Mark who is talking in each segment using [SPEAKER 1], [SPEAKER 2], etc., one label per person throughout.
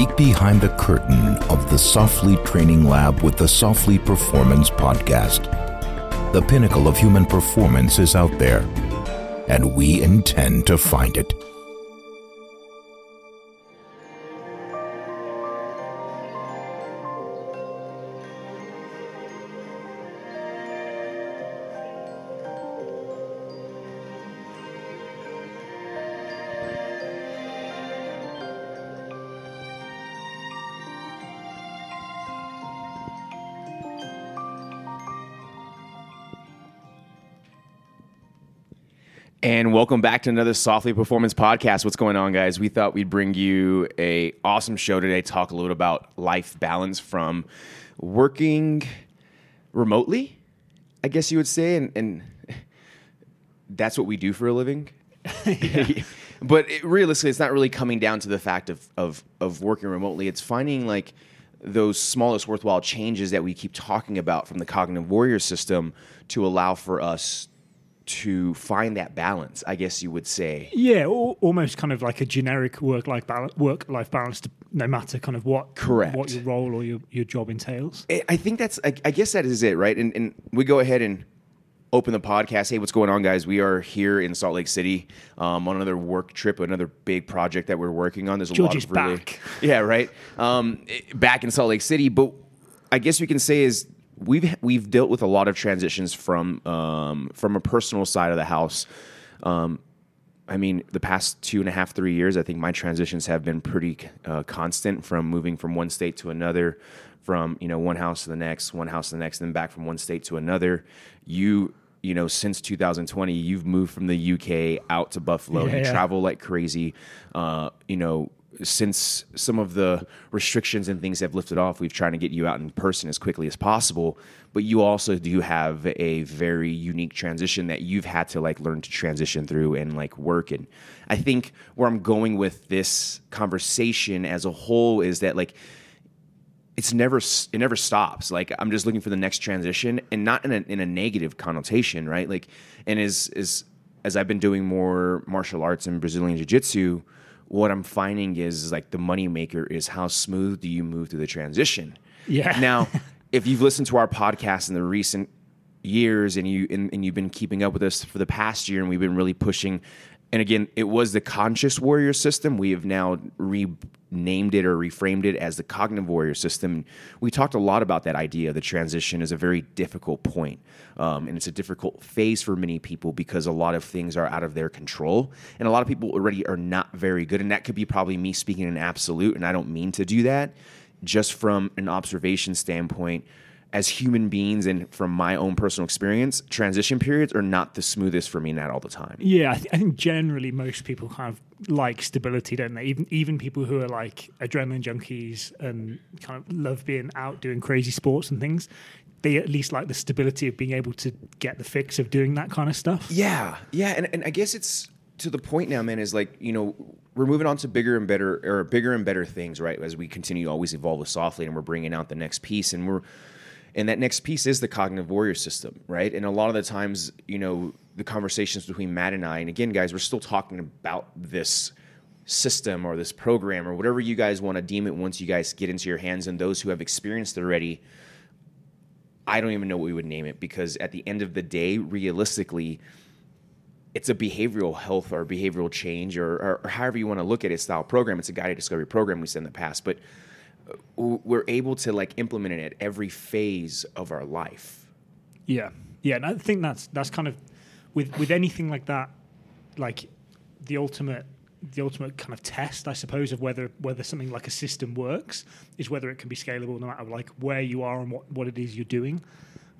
[SPEAKER 1] peek behind the curtain of the Soflete Training Lab with the Soflete Performance Podcast. The pinnacle of human performance is out there, and we intend to find it.
[SPEAKER 2] Welcome back to another Soflete Performance podcast. What's going on, guys? We thought we'd bring you a awesome show today. Talk a little bit about life balance from working remotely, I guess you would say, and, and that's what we do for a living. but it, realistically, it's not really coming down to the fact of, of of working remotely. It's finding like those smallest worthwhile changes that we keep talking about from the cognitive warrior system to allow for us to find that balance, I guess you would say.
[SPEAKER 3] Yeah, almost kind of like a generic work life balance, work life balance, to, no matter kind of what
[SPEAKER 2] Correct.
[SPEAKER 3] what your role or your, your job entails.
[SPEAKER 2] I- think that's, I, I guess that is it, right? And, and we go ahead and open the podcast. Hey, what's going on, guys? We are here in Salt Lake City um, on another work trip, another big project that we're working on. There's a
[SPEAKER 3] George
[SPEAKER 2] lot of really,
[SPEAKER 3] back.
[SPEAKER 2] yeah, right. Um, eh, back in Salt Lake City, but I guess we can say is we've we've dealt with a lot of transitions from um, from a personal side of the house. Um, I mean, the past two and a half, three years, I think my transitions have been pretty uh, constant from moving from one state to another, from you know one house to the next, one house to the next, and then back from one state to another. You you know, since 2020, you've moved from the UK out to Buffalo.
[SPEAKER 3] Yeah,
[SPEAKER 2] you
[SPEAKER 3] yeah.
[SPEAKER 2] travel like crazy. Uh, you know, since some of the restrictions and things have lifted off, we've tried to get you out in person as quickly as possible. But you also do have a very unique transition that you've had to like learn to transition through and like work. And I think where I'm going with this conversation as a whole is that like it's never it never stops. Like I'm just looking for the next transition, and not in a in a negative connotation, right? Like, and as as as I've been doing more martial arts and Brazilian jiu jitsu, what I'm finding is is like the money maker is how smooth do you move through the transition.
[SPEAKER 3] Yeah.
[SPEAKER 2] Now, if you've listened to our podcast in the recent years and you and, and you've been keeping up with us for the past year, and we've been really pushing. And again, it was the conscious warrior system. We have now renamed it or reframed it as the cognitive warrior system. We talked a lot about that idea. Of the transition is a very difficult point, um, and it's a difficult phase for many people because a lot of things are out of their control, and a lot of people already are not very good. And that could be probably me speaking in absolute, and I don't mean to do that. Just from an observation standpoint, as human beings and from my own personal experience, transition periods are not the smoothest for me, not all the time.
[SPEAKER 3] Yeah, I, th- I think generally most people kind of like stability, don't they? Even even people who are like adrenaline junkies and kind of love being out doing crazy sports and things, they at least like the stability of being able to get the fix of doing that kind of stuff.
[SPEAKER 2] Yeah, yeah, and, and I guess it's to the point now, man. Is like you know we're moving on to bigger and better or bigger and better things, right? As we continue to always evolve with Soflete, and we're bringing out the next piece, and we're and that next piece is the cognitive warrior system, right? And a lot of the times, you know, the conversations between Matt and I, and again, guys, we're still talking about this system or this program or whatever you guys want to deem it once you guys get into your hands and those who have experienced it already I don't even know what we would name it because at the end of the day, realistically, it's a behavioral health or behavioral change or, or, or however you want to look at it style program. It's a guided discovery program we said in the past, but we're able to like implement it at every phase of our life.
[SPEAKER 3] Yeah, yeah, and I think that's that's kind of with with anything like that, like the ultimate the ultimate kind of test, I suppose, of whether whether something like a system works is whether it can be scalable no matter like where you are and what, what it is you're doing.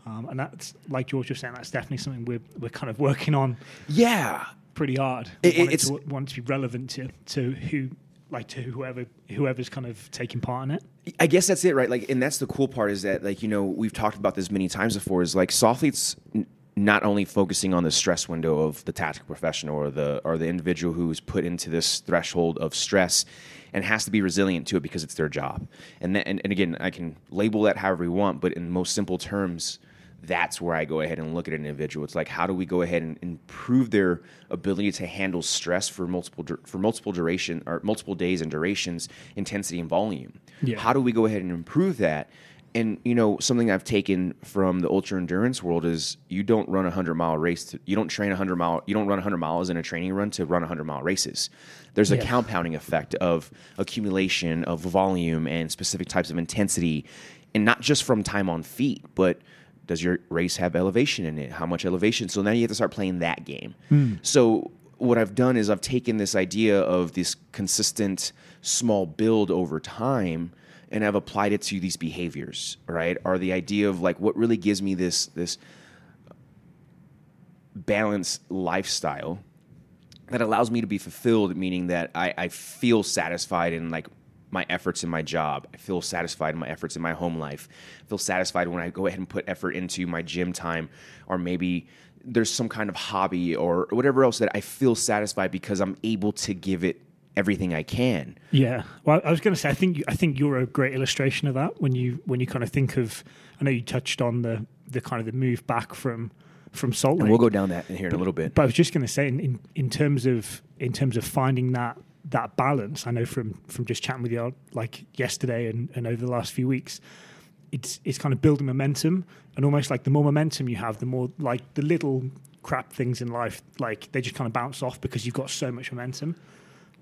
[SPEAKER 3] Um, and that's like George was saying, that's definitely something we're we're kind of working on
[SPEAKER 2] Yeah.
[SPEAKER 3] pretty hard.
[SPEAKER 2] It-
[SPEAKER 3] want,
[SPEAKER 2] it's-
[SPEAKER 3] it to, want it to be relevant to to who like to whoever whoever's kind of taking part in it.
[SPEAKER 2] I guess that's it, right? Like, and that's the cool part is that, like, you know, we've talked about this many times before. Is like Soflete's n- not only focusing on the stress window of the tactical professional or the or the individual who's put into this threshold of stress and has to be resilient to it because it's their job. And that, and, and again, I can label that however you want, but in most simple terms, that's where I go ahead and look at an individual. It's like how do we go ahead and improve their ability to handle stress for multiple for multiple duration or multiple days and durations, intensity and volume.
[SPEAKER 3] Yeah.
[SPEAKER 2] How do we go ahead and improve that? And you know something I've taken from the ultra endurance world is you don't run a hundred mile race. To, you don't train a hundred mile. You don't run a hundred miles in a training run to run a hundred mile races. There's a
[SPEAKER 3] Yeah.
[SPEAKER 2] compounding effect of accumulation of volume and specific types of intensity, and not just from time on feet, but does your race have elevation in it? How much elevation? So now you have to start playing that game. Hmm. So what I've done is I've taken this idea of this consistent small build over time and I've applied it to these behaviors, right? Or the idea of like what really gives me this this balanced lifestyle that allows me to be fulfilled, meaning that I, I feel satisfied and like my efforts in my job. I feel satisfied in my efforts in my home life. I feel satisfied when I go ahead and put effort into my gym time, or maybe there's some kind of hobby or whatever else that I feel satisfied because I'm able to give it everything I can.
[SPEAKER 3] Yeah. Well, I was going to say, I think I think you're a great illustration of that when you when you kind of think of. I know you touched on the the kind of the move back from from Salt Lake.
[SPEAKER 2] And we'll go down that in here in a little bit.
[SPEAKER 3] But I was just going to say, in, in in terms of in terms of finding that that balance, I know from from just chatting with you like yesterday and, and over the last few weeks, it's it's kind of building momentum, and almost like the more momentum you have, the more like the little crap things in life, like they just kind of bounce off because you've got so much momentum.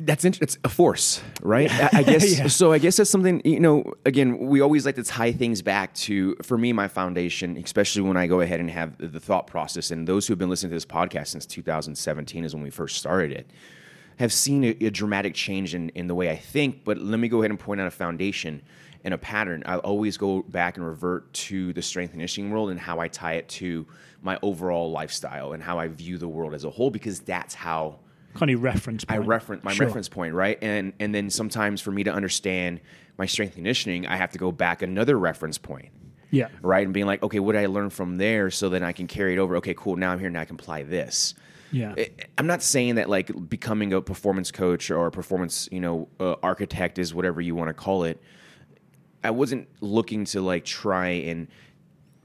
[SPEAKER 2] That's int- it's a force, right? I, I guess
[SPEAKER 3] Yeah.
[SPEAKER 2] so. I guess that's something you know. Again, we always like to tie things back to for me my foundation, especially when I go ahead and have the, the thought process. And those who have been listening to this podcast since 2017 is when we first started it, have seen a, a dramatic change in in the way I think. But let me go ahead and point out a foundation and a pattern. I'll always go back and revert to the strength and conditioning world and how I tie it to my overall lifestyle and how I view the world as a whole because that's how
[SPEAKER 3] Kind of reference.
[SPEAKER 2] I
[SPEAKER 3] point.
[SPEAKER 2] reference my
[SPEAKER 3] Sure.
[SPEAKER 2] reference point, right? And and then sometimes for me to understand my strength and conditioning, I have to go back another reference point,
[SPEAKER 3] Yeah.
[SPEAKER 2] right? And being like, okay, what did I learn from there, so then I can carry it over. Okay, cool. Now I'm here. Now I can apply this.
[SPEAKER 3] Yeah.
[SPEAKER 2] I'm not saying that like becoming a performance coach or a performance, you know, uh, architect is whatever you want to call it. I wasn't looking to like try and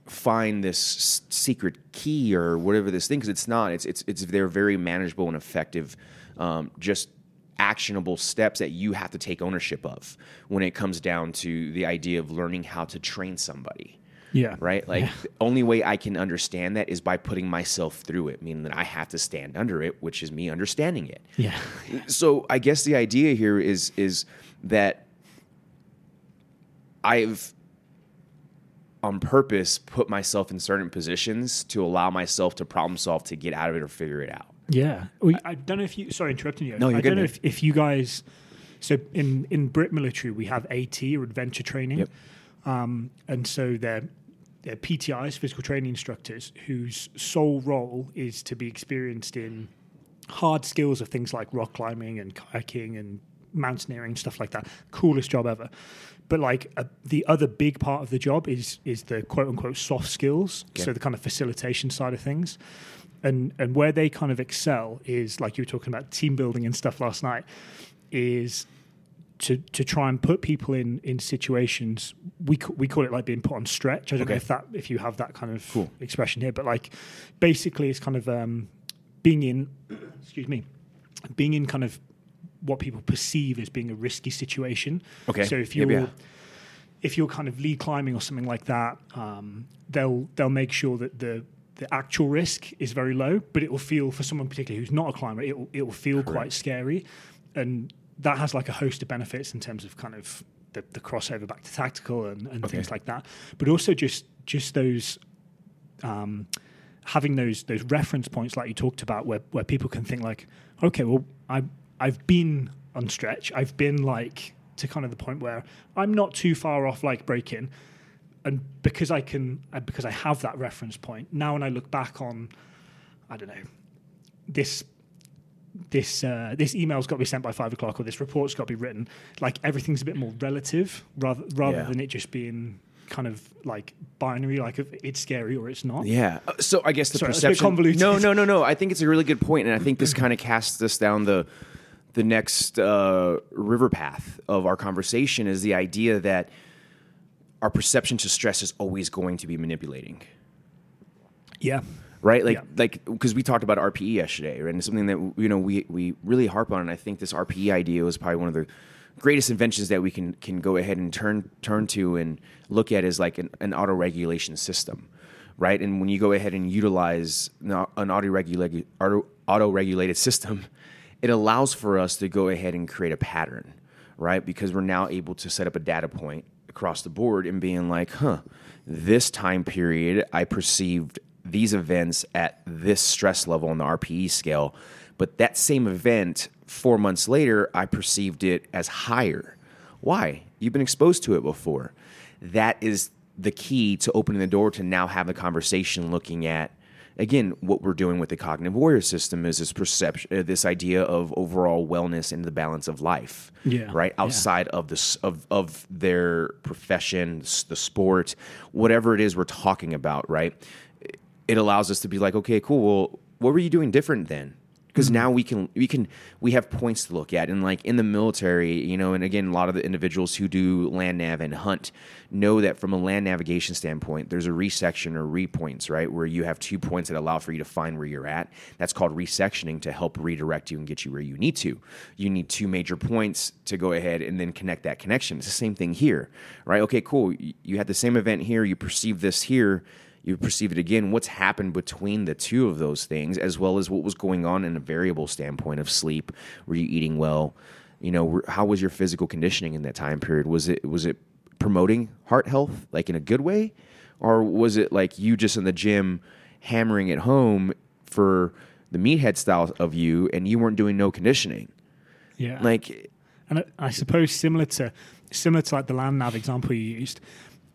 [SPEAKER 2] find this secret key or whatever this thing because it's not. It's it's it's they're very manageable and effective, um, just actionable steps that you have to take ownership of when it comes down to the idea of learning how to train somebody
[SPEAKER 3] Yeah.
[SPEAKER 2] right? Like the only way I can understand that is by putting myself through it, meaning that I have to stand under it, which is me understanding it.
[SPEAKER 3] Yeah.
[SPEAKER 2] So I guess the idea here is is that I've on purpose put myself in certain positions to allow myself to problem solve to get out of it or figure it out.
[SPEAKER 3] Yeah. Well, I don't know if you. Sorry, interrupting you.
[SPEAKER 2] No, you're
[SPEAKER 3] I
[SPEAKER 2] good,
[SPEAKER 3] don't know if, if you guys. So in in Brit military, we have AT or adventure training,
[SPEAKER 2] Yep.
[SPEAKER 3] um, and so they're they're PTIs, physical training instructors, whose sole role is to be experienced in hard skills of things like rock climbing and kayaking and mountaineering stuff like that. Coolest job ever. But like uh, the other big part of the job is is the quote unquote soft skills,
[SPEAKER 2] Okay.
[SPEAKER 3] so the kind of facilitation side of things. And and where they kind of excel is like you were talking about team building and stuff last night is to to try and put people in in situations we we call it like being put on stretch. I don't know if that if you have that kind of
[SPEAKER 2] Cool.
[SPEAKER 3] expression here, but like basically it's kind of um, being in excuse me being in kind of what people perceive as being a risky situation.
[SPEAKER 2] Okay.
[SPEAKER 3] So if you're
[SPEAKER 2] yeah.
[SPEAKER 3] if you're kind of lead climbing or something like that, um, they'll they'll make sure that the the actual risk is very low, but it will feel for someone particularly who's not a climber, it will, it will feel quite scary, and that has like a host of benefits in terms of kind of the, the crossover back to tactical and, and
[SPEAKER 2] Okay.
[SPEAKER 3] things like that, but also just just those um, having those those reference points like you talked about where, where people can think like okay well I I've been on stretch. I've been like to kind of the point where I'm not too far off like breaking. And because I can uh, because I have that reference point now when I look back on I don't know this this uh, this email's got to be sent by five o'clock or this report's got to be written like everything's a bit more relative rather rather
[SPEAKER 2] Yeah.
[SPEAKER 3] than it just being kind of like binary like if it's scary or it's not
[SPEAKER 2] Yeah. Uh, So I guess the
[SPEAKER 3] Sorry, that's a bit
[SPEAKER 2] perception. No, no, no, no. I think it's a really good point, and I think this kind of casts us down the the next uh, river path of our conversation is the idea that our perception to stress is always going to be manipulating.
[SPEAKER 3] Yeah.
[SPEAKER 2] Right? Like
[SPEAKER 3] Yeah.
[SPEAKER 2] like because we talked about RPE yesterday, right? And it's something that you know we we really harp on, and I think this RPE idea was probably one of the greatest inventions that we can can go ahead and turn turn to and look at as like an, an auto regulation system, right? And when you go ahead and utilize an auto regulated auto regulated system, it allows for us to go ahead and create a pattern, right? Because we're now able to set up a data point across the board and being like, huh, this time period I perceived these events at this stress level on the RPE scale, but that same event four months later, I perceived it as higher. Why? You've been exposed to it before. That is the key to opening the door to now have a conversation looking at again what we're doing with the cognitive warrior system is this perception uh, this idea of overall wellness and the balance of life
[SPEAKER 3] Yeah.
[SPEAKER 2] right
[SPEAKER 3] Yeah.
[SPEAKER 2] outside of this of of their profession the sport whatever it is we're talking about right it allows us to be like okay cool well what were you doing different then? Because mm-hmm. now we can we can we have points to look at. And like in the military you know and again a lot of the individuals who do land nav and hunt know that from a land navigation standpoint there's a resection or repoints right where you have two points that allow for you to find where you're at. That's called resectioning to help redirect you and get you where you need to. You need two major points to go ahead and then connect that connection. It's the same thing here right? Okay cool You- you had the same event here you perceive this here you perceive it again what's happened between the two of those things as well as what was going on in a variable standpoint of sleep. Were you eating well? You know how was your physical conditioning in that time period? Was it was it promoting heart health like in a good way? Or was it like you just in the gym hammering it home for the meathead style of you and you weren't doing no conditioning?
[SPEAKER 3] Yeah.
[SPEAKER 2] like
[SPEAKER 3] And I, I suppose similar to similar to like the land nav example you used,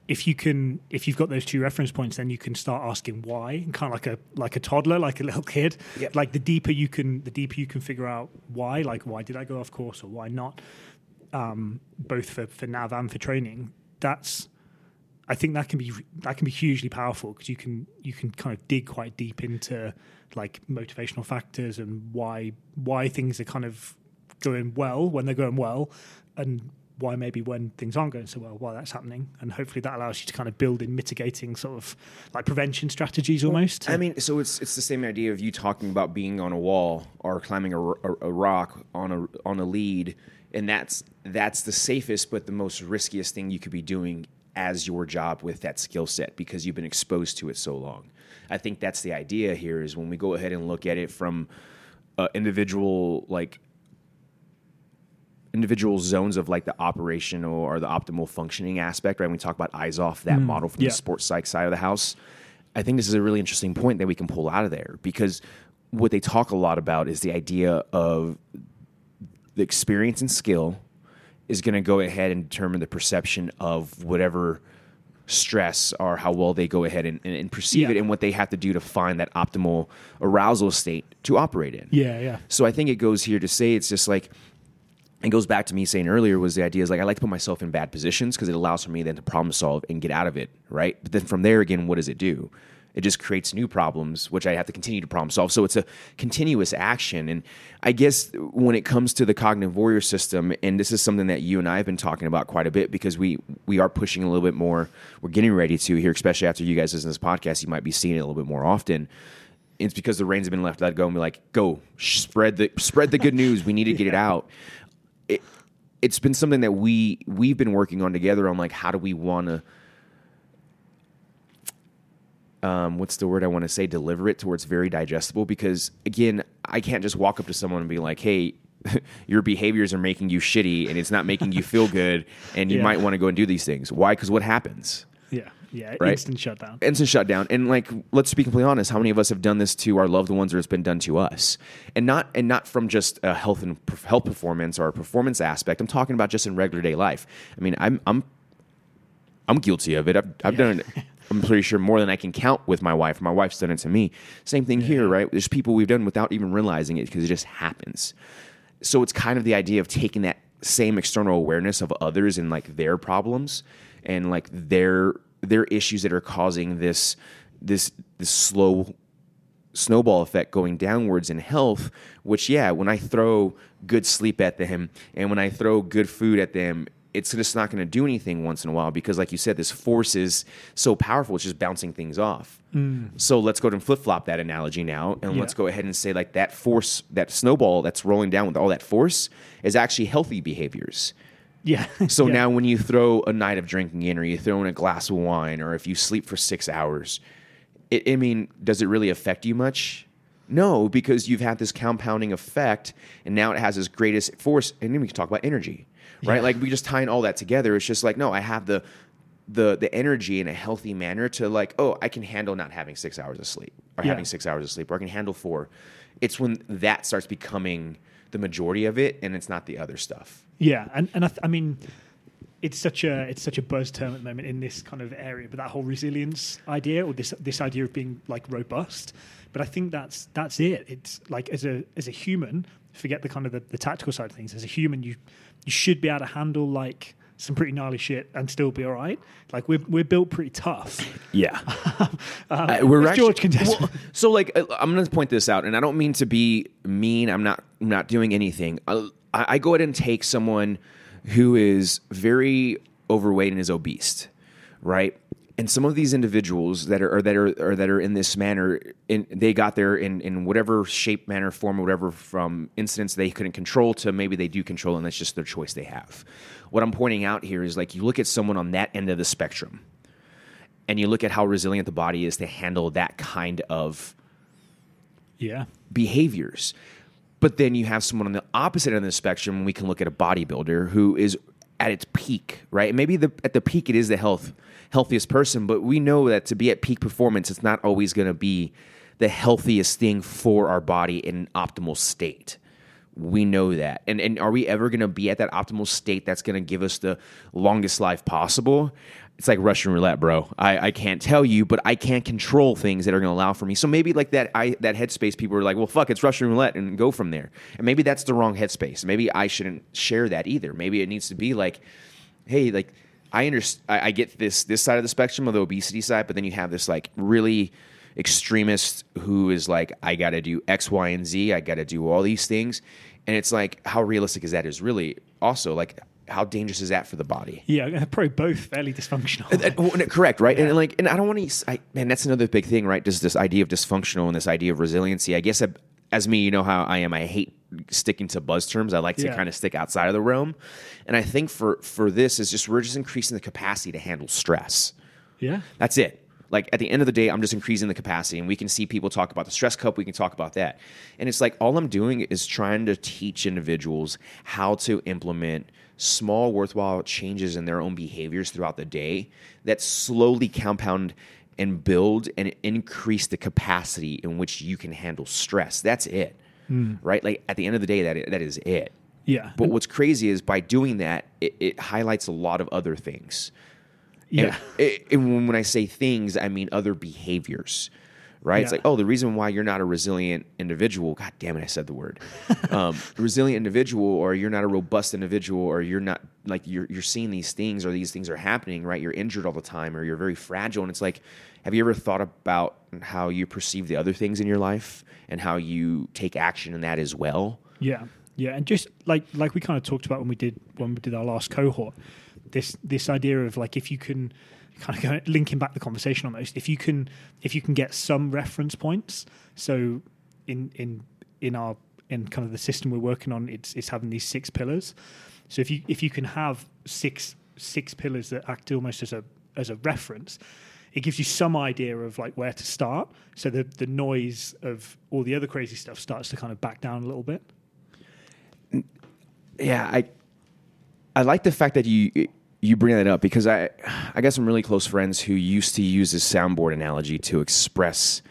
[SPEAKER 3] if you can if you've got those two reference points, then you can start asking why, and kind of like a like a toddler, like a little kid.
[SPEAKER 2] Yep.
[SPEAKER 3] Like the deeper you can the deeper you can figure out why, like why did I go off course or why not, um, both for for nav and for training. That's I think that can be that can be hugely powerful because you can you can kind of dig quite deep into like motivational factors and why why things are kind of going well when they're going well and why maybe when things aren't going so well why that's happening and hopefully that allows you to kind of build in mitigating sort of like prevention strategies almost
[SPEAKER 2] I mean, so it's it's the same idea of you talking about being on a wall or climbing a, a, a rock on a on a lead, and that's that's the safest but the most riskiest thing you could be doing as your job with that skill set because you've been exposed to it so long. I think that's the idea here is when we go ahead and look at it from uh, individual like individual zones of like the operational or the optimal functioning aspect, right? When we talk about IZOF that mm. model from
[SPEAKER 3] yeah.
[SPEAKER 2] the sports psych side of the house, I think this is a really interesting point that we can pull out of there because what they talk a lot about is the idea of the experience and skill is going to go ahead and determine the perception of whatever stress or how well they go ahead and, and, and perceive
[SPEAKER 3] Yeah.
[SPEAKER 2] it and what they have to do to find that optimal arousal state to operate in.
[SPEAKER 3] yeah yeah
[SPEAKER 2] So I think it goes here to say it's just like it goes back to me saying earlier was the idea is like I like to put myself in bad positions because it allows for me then to problem solve and get out of it, right? But then from there again, what does it do? It just creates new problems, which I have to continue to problem solve. So it's a continuous action. And I guess when it comes to the cognitive warrior system, and this is something that you and I have been talking about quite a bit because we we are pushing a little bit more. We're getting ready to here, especially after you guys listen to this podcast. You might be seeing it a little bit more often it's because the reins have been left let go and be like, go spread the spread the good news. We need to get it out. It, it's been something that we we've been working on together on like how do we want to um, what's the word I want to say? Deliver it to where it's very digestible. Because again, I can't just walk up to someone and be like, "Hey, your behaviors are making you shitty, and it's not making you feel good, and you
[SPEAKER 3] Yeah.
[SPEAKER 2] might want to go and do these things." Why? Because what happens?
[SPEAKER 3] yeah yeah
[SPEAKER 2] Right.
[SPEAKER 3] instant shutdown
[SPEAKER 2] instant shutdown. And like, let's be completely honest. How many of us have done this to our loved ones, or it's been done to us? And not and not from just a health and health performance or a performance aspect. I'm talking about just in regular day life. I mean, I'm I'm I'm guilty of it. I've, I've done it. I'm pretty sure more than I can count with my wife. My wife's done it to me. Same thing here, right? There's people we've done without even realizing it because it just happens. So it's kind of the idea of taking that same external awareness of others and like their problems and like their their issues that are causing this this this slow snowball effect going downwards in health which yeah when i throw good sleep at them and when i throw good food at them it's just not going to do anything once in a while because, like you said, this force is so powerful. It's just bouncing things off. Mm. So let's go ahead and flip flop that analogy now, and
[SPEAKER 3] Yeah.
[SPEAKER 2] let's go ahead and say like that force, that snowball that's rolling down with all that force, is actually healthy behaviors.
[SPEAKER 3] Yeah.
[SPEAKER 2] So
[SPEAKER 3] Yeah.
[SPEAKER 2] now when you throw a night of drinking in, or you throw in a glass of wine, or if you sleep for six hours, it, I mean, does it really affect you much? No, because you've had this compounding effect, and now it has this greatest force. And then we can talk about energy, right?
[SPEAKER 3] Yeah.
[SPEAKER 2] Like we just tying all that together. It's just like, no, I have the the the energy in a healthy manner to like, oh, I can handle not having six hours of sleep, or
[SPEAKER 3] Yeah.
[SPEAKER 2] having six hours of sleep, or I can handle four. It's when that starts becoming the majority of it, and it's not the other stuff.
[SPEAKER 3] Yeah, and and I, th- I mean, it's such a it's such a buzz term at the moment in this kind of area. But that whole resilience idea, or this this idea of being like robust, but I think that's that's it. It's like as a as a human, forget the kind of the, the tactical side of things. As a human, you you should be able to handle like some pretty gnarly shit and still be all right. Like we're we're built pretty tough.
[SPEAKER 2] Yeah.
[SPEAKER 3] Um,
[SPEAKER 2] Uh, we're actually,
[SPEAKER 3] George can
[SPEAKER 2] well, so like uh, I'm going to point this out, and I don't mean to be mean. I'm not. I'm not doing anything. I, I go ahead and take someone who is very overweight and is obese, right? And some of these individuals that are that are or that are in this manner, in, they got there in in whatever shape, manner, form, or whatever from incidents they couldn't control to maybe they do control, and that's just their choice they have. What I'm pointing out here is like you look at someone on that end of the spectrum and you look at how resilient the body is to handle that kind of
[SPEAKER 3] yeah,
[SPEAKER 2] behaviors. But then you have someone on the opposite end of the spectrum, and we can look at a bodybuilder who is at its peak, right? And maybe the, at the peak it is the health healthiest person, but we know that to be at peak performance, it's not always going to be the healthiest thing for our body in an optimal state. We know that. And and are we ever going to be at that optimal state that's going to give us the longest life possible? It's like Russian roulette, bro. I, I can't tell you, but I can't control things that are going to allow for me. So maybe like that I that headspace people are like, well, fuck, it's Russian roulette and go from there. And maybe that's the wrong headspace. Maybe I shouldn't share that either. Maybe it needs to be like, hey, like I understand. I, I get this this side of the spectrum of the obesity side, but then you have this like really extremist who is like, I got to do X, Y, and Z. I got to do all these things, and it's like, how realistic is that? Is really also like, how dangerous is that for the body?
[SPEAKER 3] yeah, probably both fairly dysfunctional.
[SPEAKER 2] Correct, right? And like, and I don't want to. I, man, that's another big thing, right? Just this idea of dysfunctional and this idea of resiliency. I guess I, as me, you know how I am. I hate sticking to buzz terms. I like to
[SPEAKER 3] Yeah.
[SPEAKER 2] kind of stick outside of the realm. And I think for for this is just we're just increasing the capacity to handle stress.
[SPEAKER 3] yeah,
[SPEAKER 2] That's it. Like at the end of the day, I'm just increasing the capacity, and we can see people talk about the stress cup. We can talk about that, and it's like all I'm doing is trying to teach individuals how to implement small, worthwhile changes in their own behaviors throughout the day that slowly compound and build and increase the capacity in which you can handle stress. That's it, hmm. right? Like at the end of the day, that that is it.
[SPEAKER 3] yeah,
[SPEAKER 2] But what's crazy is by doing that, it, it highlights a lot of other things.
[SPEAKER 3] Yeah.
[SPEAKER 2] And, and when- I say things, I mean other behaviors, right? It's like, oh, the reason why you're not a resilient individual, God damn it, I said the word, um, resilient individual, or you're not a robust individual, or you're not like you're you're seeing these things, or these things are happening, right? You're injured all the time, or you're very fragile, and it's like, have you ever thought about how you perceive the other things in your life and how you take action in that as well?
[SPEAKER 3] Yeah, yeah, and just like like we kind of talked about when we did when we did our last cohort, this this idea of like if you can kind of linking back the conversation almost, if you can if you can get some reference points, so in in in our in kind of the system we're working on, it's it's having these six pillars. So if you if you can have six six pillars that act almost as a as a reference, it gives you some idea of like where to start. So the the noise of all the other crazy stuff starts to kind of back down a little bit.
[SPEAKER 2] yeah, I I like the fact that you you bring that up because I I got some really close friends who used to use this soundboard analogy to express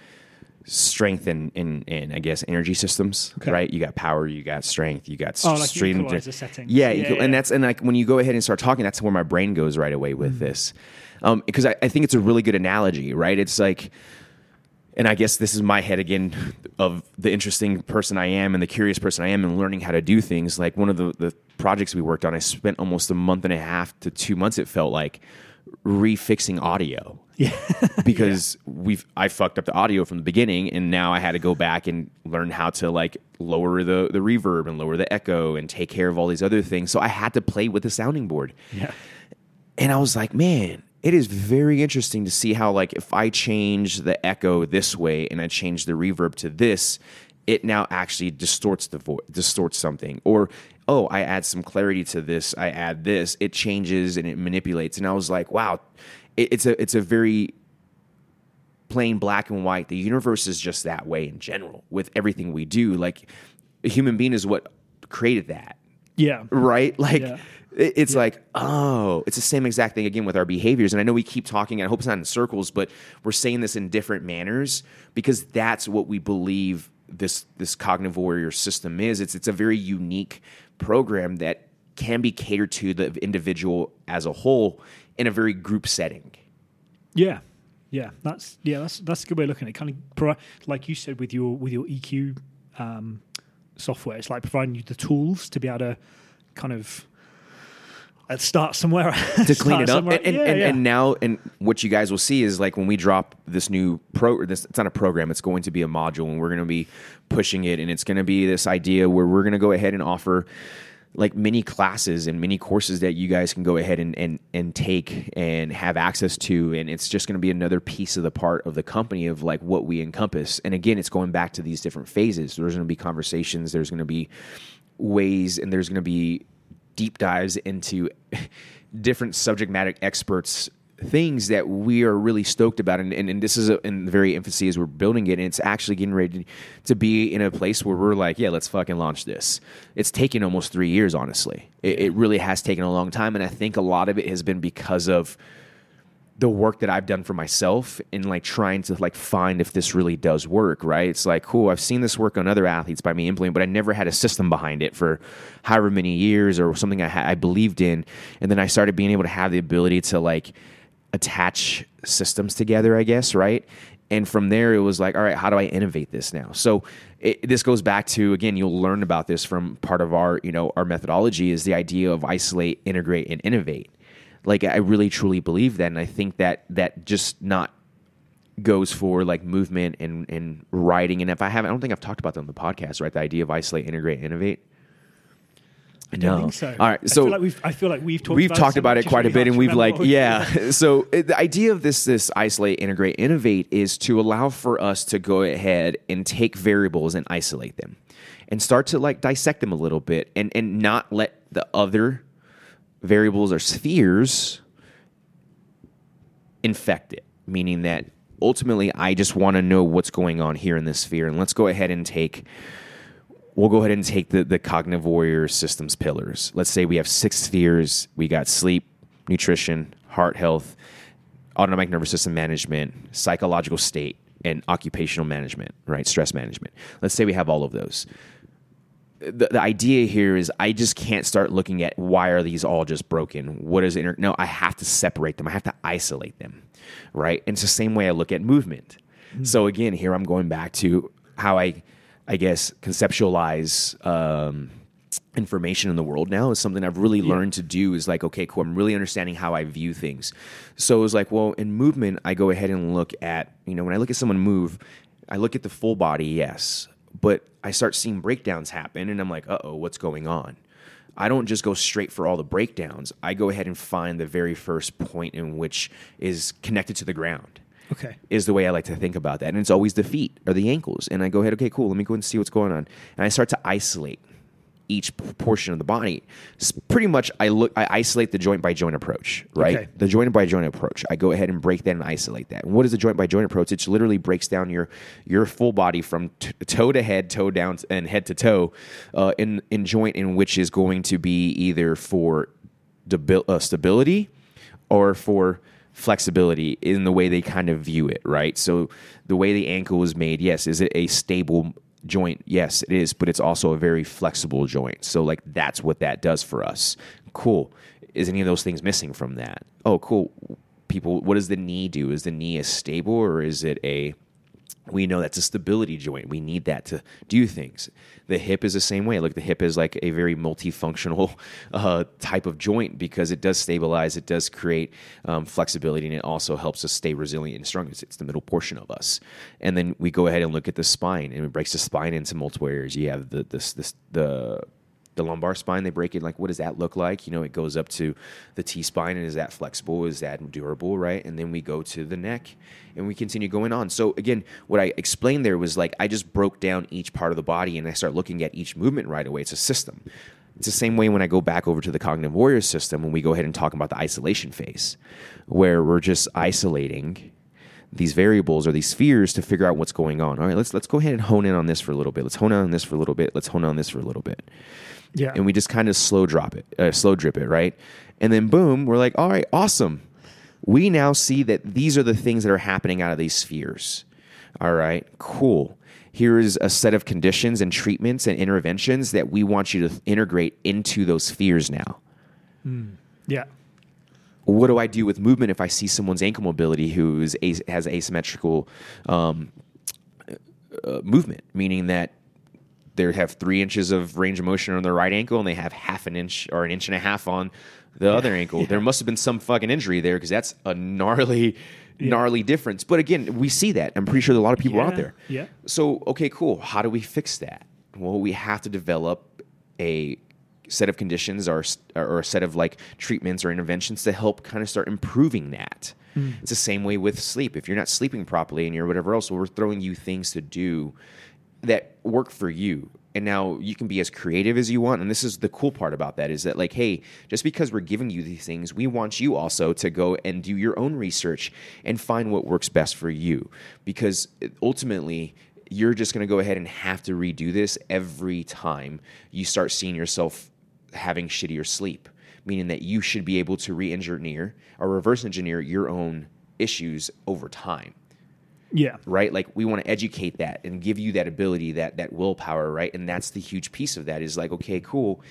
[SPEAKER 2] strength and in, in, I guess energy systems.
[SPEAKER 3] Okay.
[SPEAKER 2] Right? You got power, you got strength, you got
[SPEAKER 3] Oh, like
[SPEAKER 2] stream. Yeah,
[SPEAKER 3] Yeah,
[SPEAKER 2] equal-
[SPEAKER 3] yeah.
[SPEAKER 2] and that's and like when you go ahead and start talking, that's where my brain goes right away
[SPEAKER 3] Mm.
[SPEAKER 2] with this, um, because I, I think it's a really good analogy. Right? It's like and I guess this is my head again of the interesting person I am and the curious person I am and learning how to do things. Like one of the, the projects we worked on, I spent almost a month and a half to two months, it felt like, refixing audio.
[SPEAKER 3] Yeah.
[SPEAKER 2] because we've I fucked up the audio from the beginning and now I had to go back and learn how to like lower the the reverb and lower the echo and take care of all these other things. So I had to play with the sounding board.
[SPEAKER 3] Yeah.
[SPEAKER 2] And I was like, man, it is very interesting to see how like if I change the echo this way and I change the reverb to this, it now actually distorts the voice, distorts something. Or oh, I add some clarity to this, I add this, it changes and it manipulates. And I was like, wow, it, it's a it's a very plain black and white. The universe is just that way in general with everything we do. Like a human being is what created that
[SPEAKER 3] Yeah.
[SPEAKER 2] right? Like
[SPEAKER 3] Yeah.
[SPEAKER 2] It- it's like, oh, it's the same exact thing again with our behaviors. And I know we keep talking, and I hope it's not in circles, but we're saying this in different manners because that's what we believe this this cognitive warrior system is. It's it's a very unique program that can be catered to the individual as a whole in a very group setting.
[SPEAKER 3] Yeah, yeah, that's yeah, that's that's a good way of looking at it. Kind of like you said with your with your EQ um, software, it's like providing you the tools to be able to kind of uh, start somewhere
[SPEAKER 2] to clean it up. And, and,
[SPEAKER 3] yeah,
[SPEAKER 2] and,
[SPEAKER 3] yeah.
[SPEAKER 2] and now, and what you guys will see is like when we drop this new pro, this it's not a program, it's going to be a module, and we're going to be pushing it, and it's going to be this idea where we're going to go ahead and offer like mini classes and mini courses that you guys can go ahead and, and, and take and have access to and it's just going to be another piece of the part of the company of like what we encompass and again it's going back to these different phases there's going to be conversations there's going to be ways and there's going to be deep dives into different subject matter experts things that we are really stoked about. And, and, and this is a, in the very infancy as we're building it and it's actually getting ready to be in a place where we're like yeah let's fucking launch this. It's taken almost three years honestly. It, it really has taken a long time and i think a lot of it has been because of the work that I've done for myself in like trying to like find if this really does work, right? It's like, cool, I've seen this work on other athletes by me implementing, but I never had a system behind it for however many years or something I, ha- I believed in. And then I started being able to have the ability to like attach systems together, I guess, right? And from there, it was like, all right, how do I innovate this now? So it, this goes back to again, you'll learn about this from part of our, you know, our methodology is the idea of isolate, integrate, and innovate like I really truly believe that, and I think that that just not goes for like movement and and writing. And if I haven't, I don't think I've talked about that on the podcast, right? The idea of isolate, integrate, innovate.
[SPEAKER 3] I don't think so.
[SPEAKER 2] All right,
[SPEAKER 3] I
[SPEAKER 2] so
[SPEAKER 3] feel like we've I feel like we've talked
[SPEAKER 2] we've
[SPEAKER 3] about
[SPEAKER 2] talked about it quite a bit, and we've like,
[SPEAKER 3] we-
[SPEAKER 2] yeah. so the idea of this this isolate, integrate, innovate is to allow for us to go ahead and take variables and isolate them, and start to like dissect them a little bit, and and not let the other variables or spheres infect it, meaning that ultimately I just want to know what's going on here in this sphere. And let's go ahead and take we'll go ahead and take the, the cognitive warrior systems pillars. Let's say we have six spheres. We got sleep, nutrition, heart health, autonomic nervous system management, psychological state, and occupational management, right? Stress management. Let's say we have all of those the, the idea here is I just can't start looking at why are these all just broken? What is it? No, I have to separate them. I have to isolate them, right? And it's the same way I look at movement. So again, here I'm going back to how I, I guess, conceptualize um, information in the world now is something I've really learned to do. Is like, okay, cool. I'm really understanding how I view things. So it's like, well, in movement, I go ahead and look at, you know, when I look at someone move, I look at the full body, yes, but I start seeing breakdowns happen, and I'm like, uh oh, what's going on? I don't just go straight for all the breakdowns. I go ahead and find the very first point in which is connected to the ground.
[SPEAKER 3] Okay.
[SPEAKER 2] Is the way I like to think about that. And it's always the feet or the ankles. And I go ahead, okay, cool, let me go and see what's going on. And I start to isolate each portion of the body. S- pretty much I look I isolate the joint by joint approach, right?
[SPEAKER 3] Okay.
[SPEAKER 2] The joint by joint approach. I go ahead and break that and isolate that. And what is the joint by joint approach? It literally breaks down your your full body from t- toe to head, toe down, and head to toe, uh, in in joint in which is going to be either for debil- uh, stability or for flexibility in the way they kind of view it, right? So the way the ankle is made, yes, is it a stable joint? Yes, it is, but it's also a very flexible joint. So like that's what that does for us. Cool. Is any of those things missing from that? Oh, cool. People, what does the knee do? Is the knee a stable or is it a we know that's a stability joint. We need that to do things. The hip is the same way. Like the hip is like a very multifunctional uh, type of joint because it does stabilize, it does create um, flexibility, and it also helps us stay resilient and strong. It's, it's, the middle portion of us. And then we go ahead and look at the spine, and it breaks the spine into multiple areas. You have the this, this the the lumbar spine they break it like what does that look like you know it goes up to the t spine and is that flexible is that durable right and then we go to the neck and we continue going on so again what i explained there was like i just broke down each part of the body and i start looking at each movement right away it's a system it's the same way when I go back over to the cognitive warrior system when we go ahead and talk about the isolation phase, where we're just isolating these variables or these spheres to figure out what's going on. All right, let's let's go ahead and hone in on this for a little bit. Let's hone in on this for a little bit. Let's hone in on this for a little bit.
[SPEAKER 3] Yeah.
[SPEAKER 2] And we just kind of slow drop it, uh, slow drip it, right? And then boom, we're like, all right, awesome. We now see that these are the things that are happening out of these spheres. All right, cool. Here is a set of conditions and treatments and interventions that we want you to integrate into those spheres now.
[SPEAKER 3] Yeah.
[SPEAKER 2] What do I do with movement if I see someone's ankle mobility who as, has asymmetrical um, uh, movement, meaning that they have three inches of range of motion on their right ankle and they have half an inch or an inch and a half on the other ankle. There must have been some fucking injury there because that's a gnarly, gnarly difference. But again, we see that. I'm pretty sure there are a lot of people out there.
[SPEAKER 3] yeah.
[SPEAKER 2] So, okay, cool. How do we fix that? Well, we have to develop a set of conditions or, or a set of like treatments or interventions to help kind of start improving that. Mm. It's the same way with sleep. If you're not sleeping properly and you're whatever else, well, we're throwing you things to do that work for you. And now you can be as creative as you want. And this is the cool part about that is that, like, hey, just because we're giving you these things, we want you also to go and do your own research and find what works best for you. Because ultimately, you're just going to go ahead and have to redo this every time you start seeing yourself having shittier sleep, meaning that you should be able to re engineer or reverse engineer your own issues over time
[SPEAKER 3] Yeah.
[SPEAKER 2] right? Like we want to educate that and give you that ability that that willpower right? And that's the huge piece of that is like okay cool.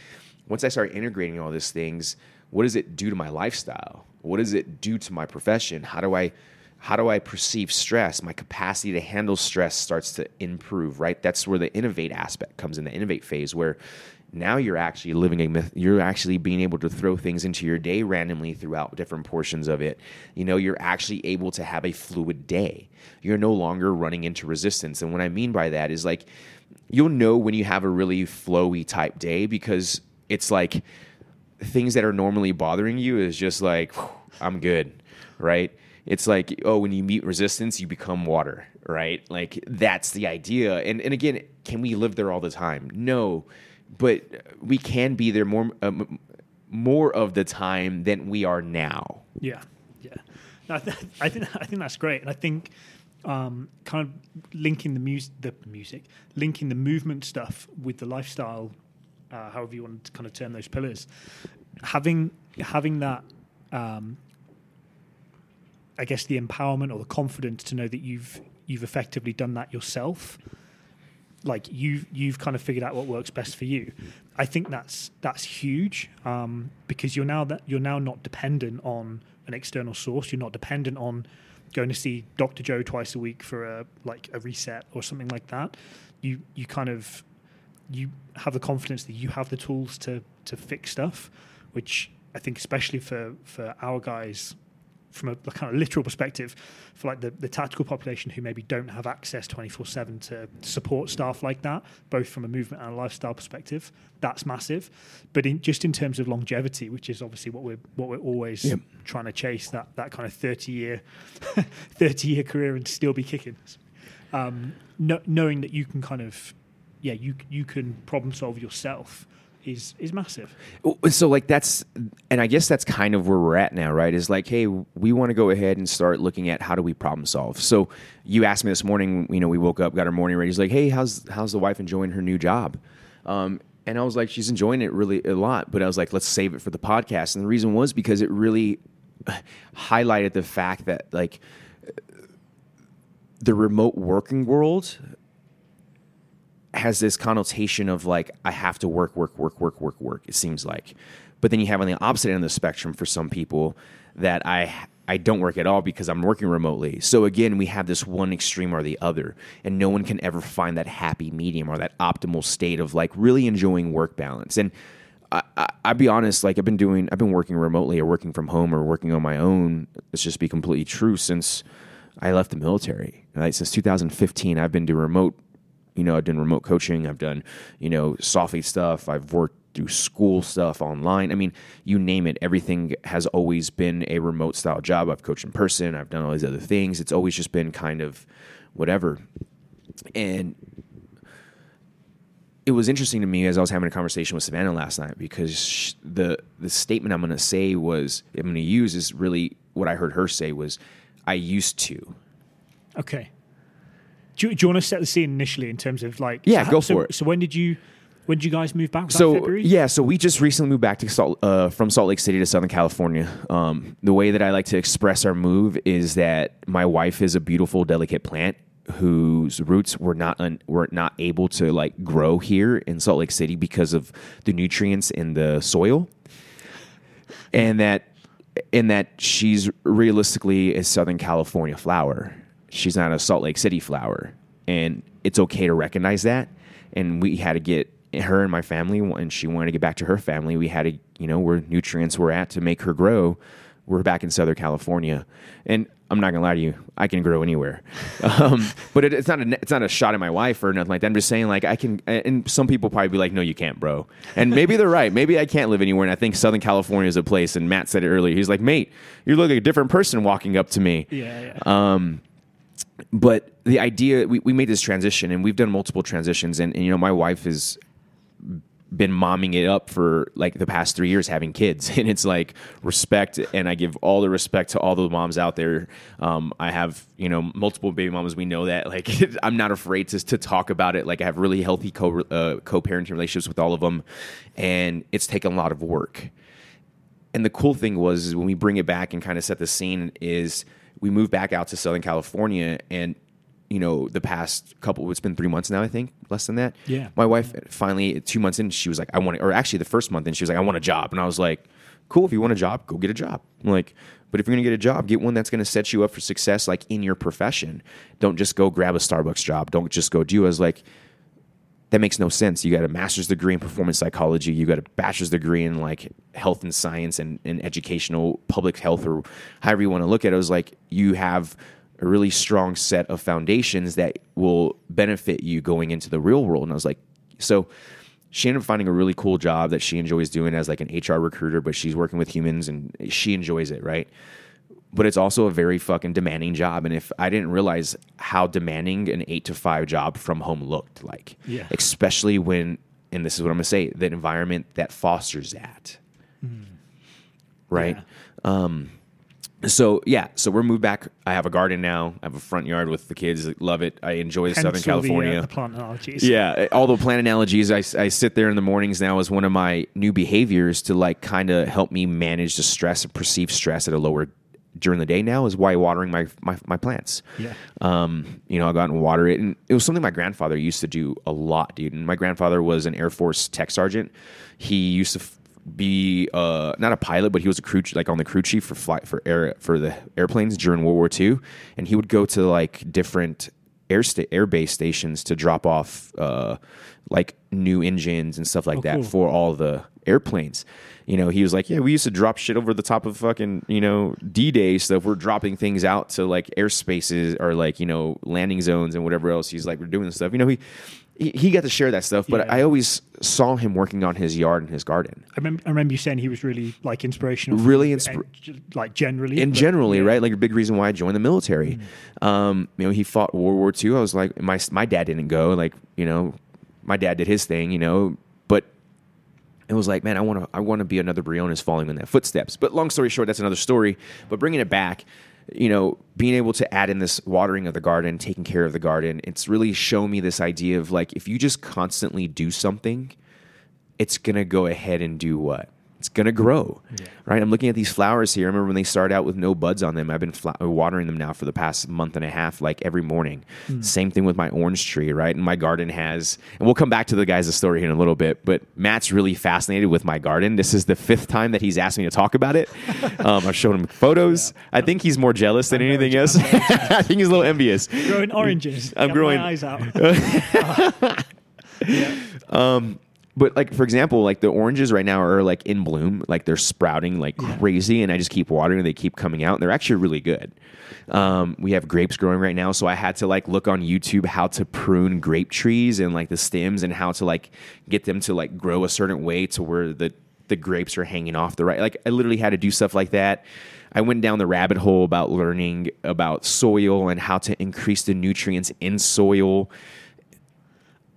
[SPEAKER 2] Once i start integrating all these things what does it do to my lifestyle? What does it do to my profession? How do i how do i perceive stress? My capacity to handle stress starts to improve right? That's where the innovate aspect comes in the innovate phase where now you're actually living a myth you're actually being able to throw things into your day randomly throughout different portions of it. You know you're actually able to have a fluid day. You're no longer running into resistance. And what i mean by that is like you'll know when you have a really flowy type day because it's like things that are normally bothering you is just like i'm good right? It's like oh when you meet resistance you become water right? Like that's the idea. And and again can we live there all the time? No but we can be there more um, more of the time than we are now
[SPEAKER 3] Yeah, yeah. No, I, th- I think I think that's great, and I think um, kind of linking the music, the music, linking the movement stuff with the lifestyle, uh, however you want to kind of term those pillars, having having that. Um, I guess the empowerment or the confidence to know that you've you've effectively done that yourself like you you've kind of figured out what works best for you. I think that's that's huge um, because you're now that you're now not dependent on an external source. You're not dependent on going to see Dr. Joe twice a week for a like a reset or something like that. You you kind of you have the confidence that you have the tools to to fix stuff, which I think especially for for our guys from a, kind of literal perspective, for like the, the tactical population who maybe don't have access 24 7 to support staff like that, both from a movement and a lifestyle perspective, that's massive. But in, just in terms of longevity, which is obviously what we're what we're always
[SPEAKER 2] Yep.
[SPEAKER 3] trying to chase, that that kind of 30 year 30 year career and still be kicking. Um, kno- knowing that you can kind of yeah, you you can problem solve yourself is is massive.
[SPEAKER 2] so like that's and i guess that's kind of where we're at now right? Is like hey we want to go ahead and start looking at how do we problem solve. So you asked me this morning you know we woke up got our morning ready. He's like hey how's how's the wife enjoying her new job? Um, and i was like she's enjoying it really a lot but i was like let's save it for the podcast. And the reason was because it really highlighted the fact that like the remote working world has this connotation of like I have to work, work, work, work, work, work. It seems like, but then you have on the opposite end of the spectrum for some people that I I don't work at all because I'm working remotely. So again, we have this one extreme or the other, and no one can ever find that happy medium or that optimal state of like really enjoying work balance. And I, I, I'll be honest, like I've been doing, I've been working remotely or working from home or working on my own. Let's just be completely true since I left the military. Right? Since 2015, I've been doing remote. You know, I've done remote coaching. I've done, you know, Softy stuff. I've worked through school stuff online. I mean, you name it. Everything has always been a remote style job. I've coached in person. I've done all these other things. It's always just been kind of whatever. And it was interesting to me as I was having a conversation with Savannah last night because the the statement I'm going to say was I'm going to use is really what I heard her say was I used to.
[SPEAKER 3] Okay. Do you, do you want to set the scene initially in terms of like?
[SPEAKER 2] Yeah,
[SPEAKER 3] so,
[SPEAKER 2] go
[SPEAKER 3] so,
[SPEAKER 2] for it.
[SPEAKER 3] So when did you? When did you guys move back?
[SPEAKER 2] So
[SPEAKER 3] February?
[SPEAKER 2] yeah, so we just recently moved back to Salt, uh, from Salt Lake City to Southern California. Um, the way that I like to express our move is that my wife is a beautiful, delicate plant whose roots were not un, were not able to like grow here in Salt Lake City because of the nutrients in the soil, and that and that she's realistically a Southern California flower. She's not a Salt Lake City flower, and it's okay to recognize that. And we had to get her and my family, and she wanted to get back to her family. We had to, you know, where nutrients were at to make her grow. We're back in Southern California, and I'm not gonna lie to you, I can grow anywhere. Um, but it, it's not a it's not a shot at my wife or nothing like that. I'm just saying, like I can. And some people probably be like, "No, you can't, bro." And maybe they're right. Maybe I can't live anywhere. And I think Southern California is a place. And Matt said it earlier. He's like, "Mate, you look like a different person walking up to me."
[SPEAKER 3] Yeah, yeah.
[SPEAKER 2] Um, but the idea we, we made this transition and we've done multiple transitions and, and you know my wife has been momming it up for like the past three years having kids. And it's like respect and i give all the respect to all the moms out there. Um, i have you know multiple baby mamas we know that like i'm not afraid to, to talk about it. Like i have really healthy co, uh, co-parenting relationships with all of them and it's taken a lot of work. And the cool thing was when we bring it back and kind of set the scene is we moved back out to southern california and you know the past couple it's been three months now i think less than that.
[SPEAKER 3] Yeah.
[SPEAKER 2] my wife finally two months in she was like i want or actually the first month in she was like i want a job. And i was like cool if you want a job go get a job. I'm like but if you're going to get a job get one that's going to set you up for success like in your profession. Don't just go grab a starbucks job. Don't just go do i was like that makes no sense. You got a master's degree in performance psychology. You got a bachelor's degree in like health and science and, and educational public health or however you want to look at it. I was like, you have a really strong set of foundations that will benefit you going into the real world. And I was like, so she ended up finding a really cool job that she enjoys doing as like an HR recruiter, but she's working with humans and she enjoys it, right? But it's also a very fucking demanding job. And if I didn't realize how demanding an eight to five job from home looked like,
[SPEAKER 3] Yeah.
[SPEAKER 2] especially when, and this is what I'm gonna say, the environment that fosters that, right? Um, so yeah, so we're moved back. I have a garden now. I have a front yard with the kids. Love it. I enjoy
[SPEAKER 3] Hence
[SPEAKER 2] Southern
[SPEAKER 3] all the, uh,
[SPEAKER 2] California.
[SPEAKER 3] The, plant analogies.
[SPEAKER 2] Yeah, all the plant analogies. I, I sit there in the mornings now as one of my new behaviors to like kind of help me manage the stress and perceived stress at a lower during the day. Now is why watering my my, my plants.
[SPEAKER 3] Yeah.
[SPEAKER 2] Um, you know, I go out and water it, and it was something my grandfather used to do a lot, dude. And my grandfather was an Air Force tech sergeant. He used to f- be uh, not a pilot, but he was a crew like on the crew chief for flight for air for the airplanes during World War II, and he would go to like different air sta- air base stations to drop off uh, like new engines and stuff like
[SPEAKER 3] Oh,
[SPEAKER 2] that
[SPEAKER 3] cool.
[SPEAKER 2] for all the airplanes. You know, he was like, "Yeah, we used to drop shit over the top of fucking you know D Day stuff. We're dropping things out to like airspaces or like you know landing zones and whatever else. He's like, we're doing this stuff. You know, he he, he got to share that stuff, but
[SPEAKER 3] Yeah.
[SPEAKER 2] I always saw him working on his yard and his garden.
[SPEAKER 3] I remember, I remember you saying he was really like inspirational.
[SPEAKER 2] Really
[SPEAKER 3] you,
[SPEAKER 2] inspir-
[SPEAKER 3] and ju- like generally.
[SPEAKER 2] and generally,
[SPEAKER 3] yeah. Mm.
[SPEAKER 2] right? Like a big reason why I joined the military. Um, you know, he fought World War II. I was like, my my dad didn't go. Like, you know, my dad did his thing. You know, it was like, man, I want to I want to be another Briones following in that footsteps. But long story short, that's another story. But bringing it back, you know, being able to add in this watering of the garden, taking care of the garden, it's really shown me this idea of like if you just constantly do something, it's gonna go ahead and do what It's gonna grow, right? I'm looking at these flowers here. I remember when they started out with no buds on them. I've been fla- watering them now for the past month and a half, like every morning. Same thing with my orange tree, right? And my garden has, and we'll come back to the guys' story here in a little bit. But Matt's really fascinated with my garden. This is the fifth time that he's asked me to talk about it. Um, I've shown him photos. I think he's more jealous than
[SPEAKER 3] I'm
[SPEAKER 2] anything else. I think he's a little envious.
[SPEAKER 3] growing oranges.
[SPEAKER 2] I'm
[SPEAKER 3] Got
[SPEAKER 2] growing-
[SPEAKER 3] my eyes out.
[SPEAKER 2] But like for example, like the oranges right now are like in bloom, like they're sprouting like crazy, and I just keep watering. And they keep coming out, and they're actually really good. Um, we have grapes growing right now, so I had to like look on YouTube how to prune grape trees and like the stems and how to like get them to like grow a certain way to where the the grapes are hanging off the right. Like I literally had to do stuff like that. I went down the rabbit hole about learning about soil and how to increase the nutrients in soil.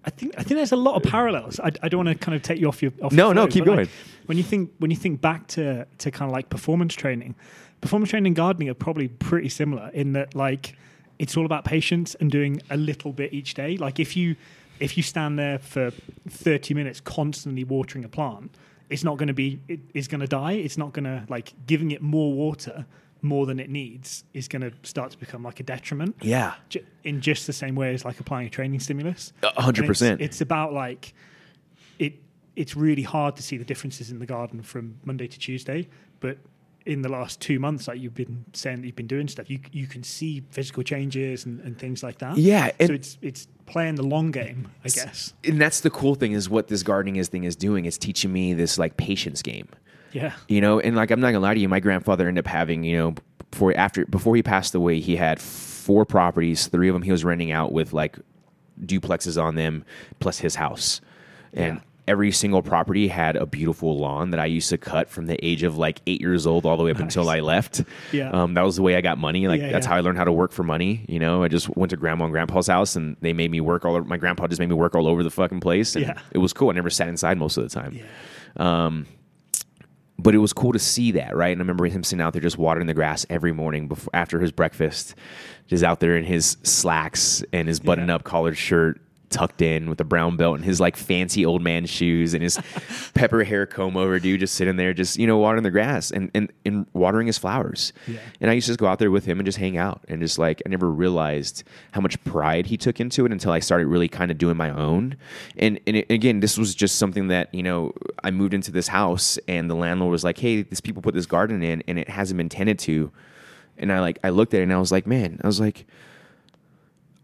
[SPEAKER 3] I think I think there's a lot of parallels. I, I don't want to kind of take you off your off
[SPEAKER 2] No,
[SPEAKER 3] your
[SPEAKER 2] no,
[SPEAKER 3] flow,
[SPEAKER 2] keep
[SPEAKER 3] but, like,
[SPEAKER 2] going.
[SPEAKER 3] when you think when you think back to to kind of like performance training, performance training and gardening are probably pretty similar in that like it's all about patience and doing a little bit each day. Like if you if you stand there for 30 minutes constantly watering a plant, it's not going to be it, it's going to die. It's not going to like giving it more water more than it needs is going to start to become like a detriment
[SPEAKER 2] Yeah,
[SPEAKER 3] in just the same way as like applying a training stimulus.
[SPEAKER 2] A hundred
[SPEAKER 3] And it's-
[SPEAKER 2] percent.
[SPEAKER 3] It's about like it. It's really hard to see the differences in the garden from Monday to Tuesday, but in the last two months, like you've been saying that you've been doing stuff, you you can see physical changes and, and things like that.
[SPEAKER 2] Yeah,
[SPEAKER 3] so it's it's playing the long game, I guess.
[SPEAKER 2] and that's the cool thing is what this gardening is thing is doing. It's teaching me this like patience game.
[SPEAKER 3] Yeah,
[SPEAKER 2] You know, and like I'm not gonna lie to you, my grandfather ended up having, you know, before after before he passed away, he had four properties. Three of them he was renting out with like duplexes on them, plus his house, and.
[SPEAKER 3] Yeah.
[SPEAKER 2] Every single property had a beautiful lawn that I used to cut from the age of like eight years old all the way up until I left.
[SPEAKER 3] Yeah.
[SPEAKER 2] um, that was the way I got money. Like
[SPEAKER 3] Yeah,
[SPEAKER 2] that's
[SPEAKER 3] yeah.
[SPEAKER 2] how I learned how to work for money. You know, I just went to grandma and grandpa's house, and they made me work all. over My grandpa just made me work all over the fucking place, and
[SPEAKER 3] Yeah.
[SPEAKER 2] it was cool. I never sat inside most of the time
[SPEAKER 3] yeah,
[SPEAKER 2] but it was cool to see that, right? And I remember him sitting out there just watering the grass every morning before after his breakfast, just out there in his slacks and his button-up collared shirt, tucked in with a brown belt and his like fancy old man shoes and his pepper hair comb over, dude, just sitting there, just you know, watering the grass and and, and watering his flowers.
[SPEAKER 3] Yeah.
[SPEAKER 2] And I used to just go out there with him and just hang out and just like I never realized how much pride he took into it until I started really kind of doing my own. And and it, again, this was just something that you know I moved into this house and the landlord was like, "Hey, these people put this garden in and it hasn't been tended to." And I like I looked at it and I was like, "Man," I was like.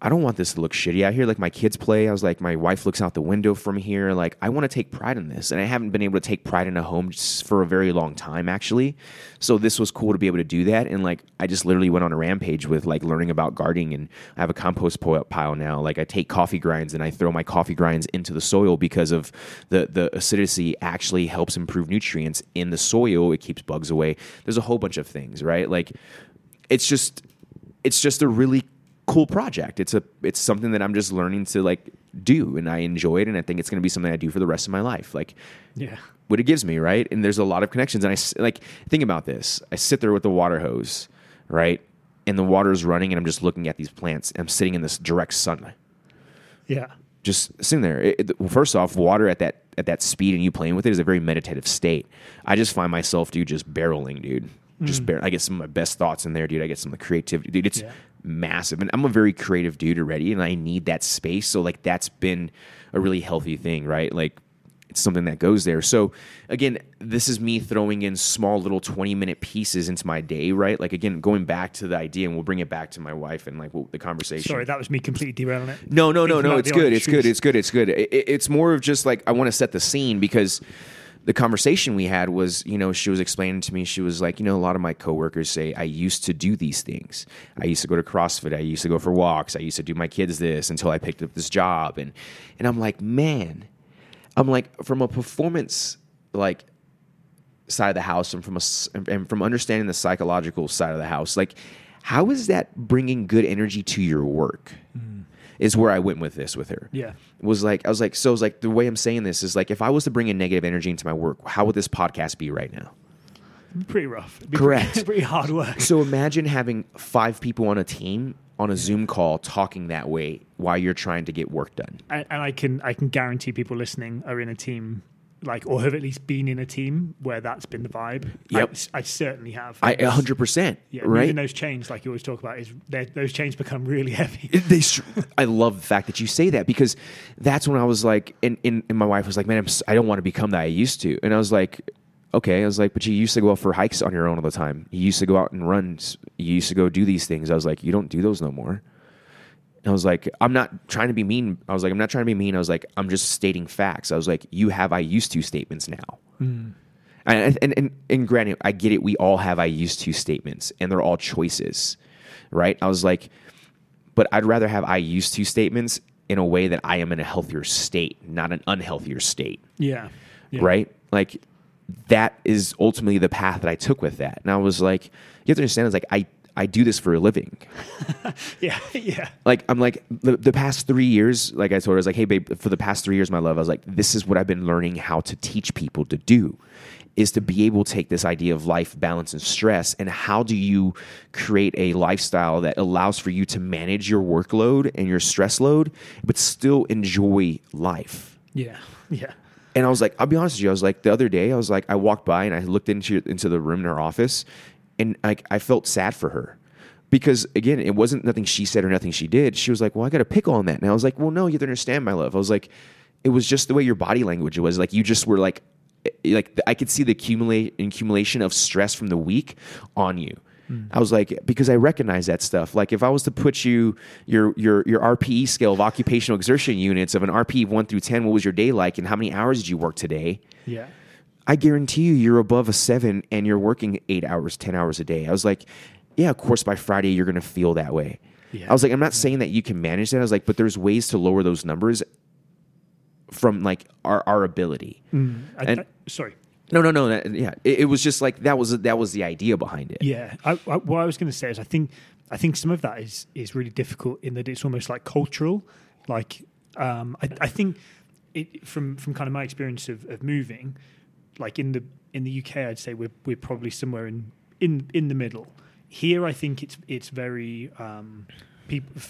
[SPEAKER 2] I don't want this to look shitty out here. Like my kids play. I was like, my wife looks out the window from here. Like I want to take pride in this, and I haven't been able to take pride in a home for a very long time, actually. So this was cool to be able to do that. And like I just literally went on a rampage with like learning about gardening, and I have a compost pile now. Like I take coffee grinds and I throw my coffee grinds into the soil because of the the acidity actually helps improve nutrients in the soil. It keeps bugs away. There's a whole bunch of things, right? Like it's just it's just a really cool project. It's a it's something that I'm just learning to like do and I enjoy it and I think it's going to be something I do for the rest of my life. Like
[SPEAKER 3] yeah,
[SPEAKER 2] what it gives me, right? And there's a lot of connections and I like think about this. I sit there with the water hose, right? And the water's running and I'm just looking at these plants. I'm sitting in this direct sun.
[SPEAKER 3] yeah,
[SPEAKER 2] Just sitting there. It, it- well, first off, water at that at that speed and you playing with it is a very meditative state. I just find myself, dude, just barreling, dude. Just mm. bar- I get some of my best thoughts in there, dude. I get some of the creativity, dude. It's
[SPEAKER 3] Yeah.
[SPEAKER 2] Massive, and I'm a very creative dude already, and I need that space. So like that's been a really healthy thing, right? Like it's something that goes there. So again, this is me throwing in small little 20 minute pieces into my day, right? Like again, going back to the idea, and we'll bring it back to my wife and like what- the conversation.
[SPEAKER 3] Sorry, that was me completely derailing it.
[SPEAKER 2] No, no, no, no. It's good.
[SPEAKER 3] orange
[SPEAKER 2] It's good. It's good. It's good. It, it- it's more of just like I want to set the scene because the conversation we had was, you know, she was explaining to me. She was like, you know, a lot of my coworkers say I used to do these things. I used to go to CrossFit. I used to go for walks. I used to do my kids this until I picked up this job. And and I'm like, man, I'm like from a performance like side of the house and from a, and from understanding the psychological side of the house like how is that bringing good energy to your work mm. Is where i went with this with her
[SPEAKER 3] Yeah.
[SPEAKER 2] was like i was like so was like the way i'm saying this is like if i was to bring in negative energy into my work how would this podcast be right now
[SPEAKER 3] Pretty rough.
[SPEAKER 2] Correct.
[SPEAKER 3] Pretty, pretty hard work.
[SPEAKER 2] so imagine having five people on a team on a zoom call talking that way while you're trying to get work done
[SPEAKER 3] and, and I can I can guarantee people listening are in a team like or have at least been in a team where that's been the vibe.
[SPEAKER 2] Yep.
[SPEAKER 3] I, I certainly have.
[SPEAKER 2] I hundred percent.
[SPEAKER 3] yeah,
[SPEAKER 2] right.
[SPEAKER 3] moving those chains, like you always talk about, is those chains become really heavy.
[SPEAKER 2] They I love the fact that you say that because that's when I was like, and, and, and my wife was like, man, I'm, I don't want to become that I used to. And I was like, okay. I was like, but you used to go out for hikes on your own all the time. You used to go out and run. You used to go do these things. I was like, you don't do those no more. And I was like, I'm not trying to be mean. I was like, I'm not trying to be mean. I was like, I'm just stating facts. I was like, you have I used to statements now. Hmm. And, and, and, and granted, I get it. We all have I used to statements and they're all choices, right? I was like, but I'd rather have I used to statements in a way that I am in a healthier state, not an unhealthier state,
[SPEAKER 3] Yeah. yeah.
[SPEAKER 2] right? Like that is ultimately the path that I took with that. And I was like, you have to understand, it's like I, I do this for a living.
[SPEAKER 3] Yeah. Yeah.
[SPEAKER 2] Like I'm like the, the past three years, like I told her, I was like, hey babe, for the past three years, my love, I was like, this is what I've been learning how to teach people to do, is to be able to take this idea of life balance and stress, and how do you create a lifestyle that allows for you to manage your workload and your stress load, but still enjoy life.
[SPEAKER 3] Yeah. Yeah.
[SPEAKER 2] And I was like, I'll be honest with you. I was like, the other day, I was like, I walked by and I looked into into the room in her office, and like I felt sad for her because again, it wasn't nothing she said or nothing she did. She was like, "Well, I got a pickle on that," and I was like, "Well, no, you to understand, my love." I was like, "It was just the way your body language was. Like you just were like, eh, like I could see the accumulate accumulation of stress from the week on you." I was like, because I recognize that stuff. Like if I was to put you your your your RPE scale of occupational exertion units of an RPE one through ten, what was your day like, and how many hours did you work today?
[SPEAKER 3] Yeah.
[SPEAKER 2] I guarantee you, you're above a seven, and you're working eight hours, ten hours a day. I was like, yeah, of course, by Friday you're going to feel that way.
[SPEAKER 3] Yeah.
[SPEAKER 2] I was like, I'm not saying that you can manage that. I was like, but there's ways to lower those numbers from like our our ability.
[SPEAKER 3] I,
[SPEAKER 2] And-
[SPEAKER 3] I- sorry.
[SPEAKER 2] No, no, no. That, yeah, it, it was just like that was that was the idea behind it.
[SPEAKER 3] Yeah, I, I, what I was going to say is I think I think some of that is is really difficult in that it's almost like cultural. Like um, I, I think it from from kind of my experience of, of moving, like in the in the UK, I'd say we're we're probably somewhere in in in the middle. Here, I think it's it's very um, people.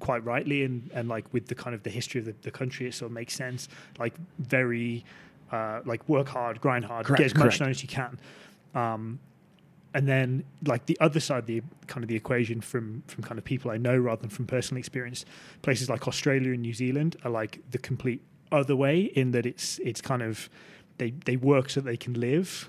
[SPEAKER 3] Quite rightly, and, and like with the kind of the history of the, the country, it sort of makes sense. Like very, uh, like work hard, grind hard,
[SPEAKER 2] Correct,
[SPEAKER 3] get as much
[SPEAKER 2] correct.
[SPEAKER 3] done as you can. Um, and then like the other side of the kind of the equation from from kind of people I know rather than from personal experience, places like Australia and New Zealand are like the complete other way in that it's it's kind of they they work so they can live.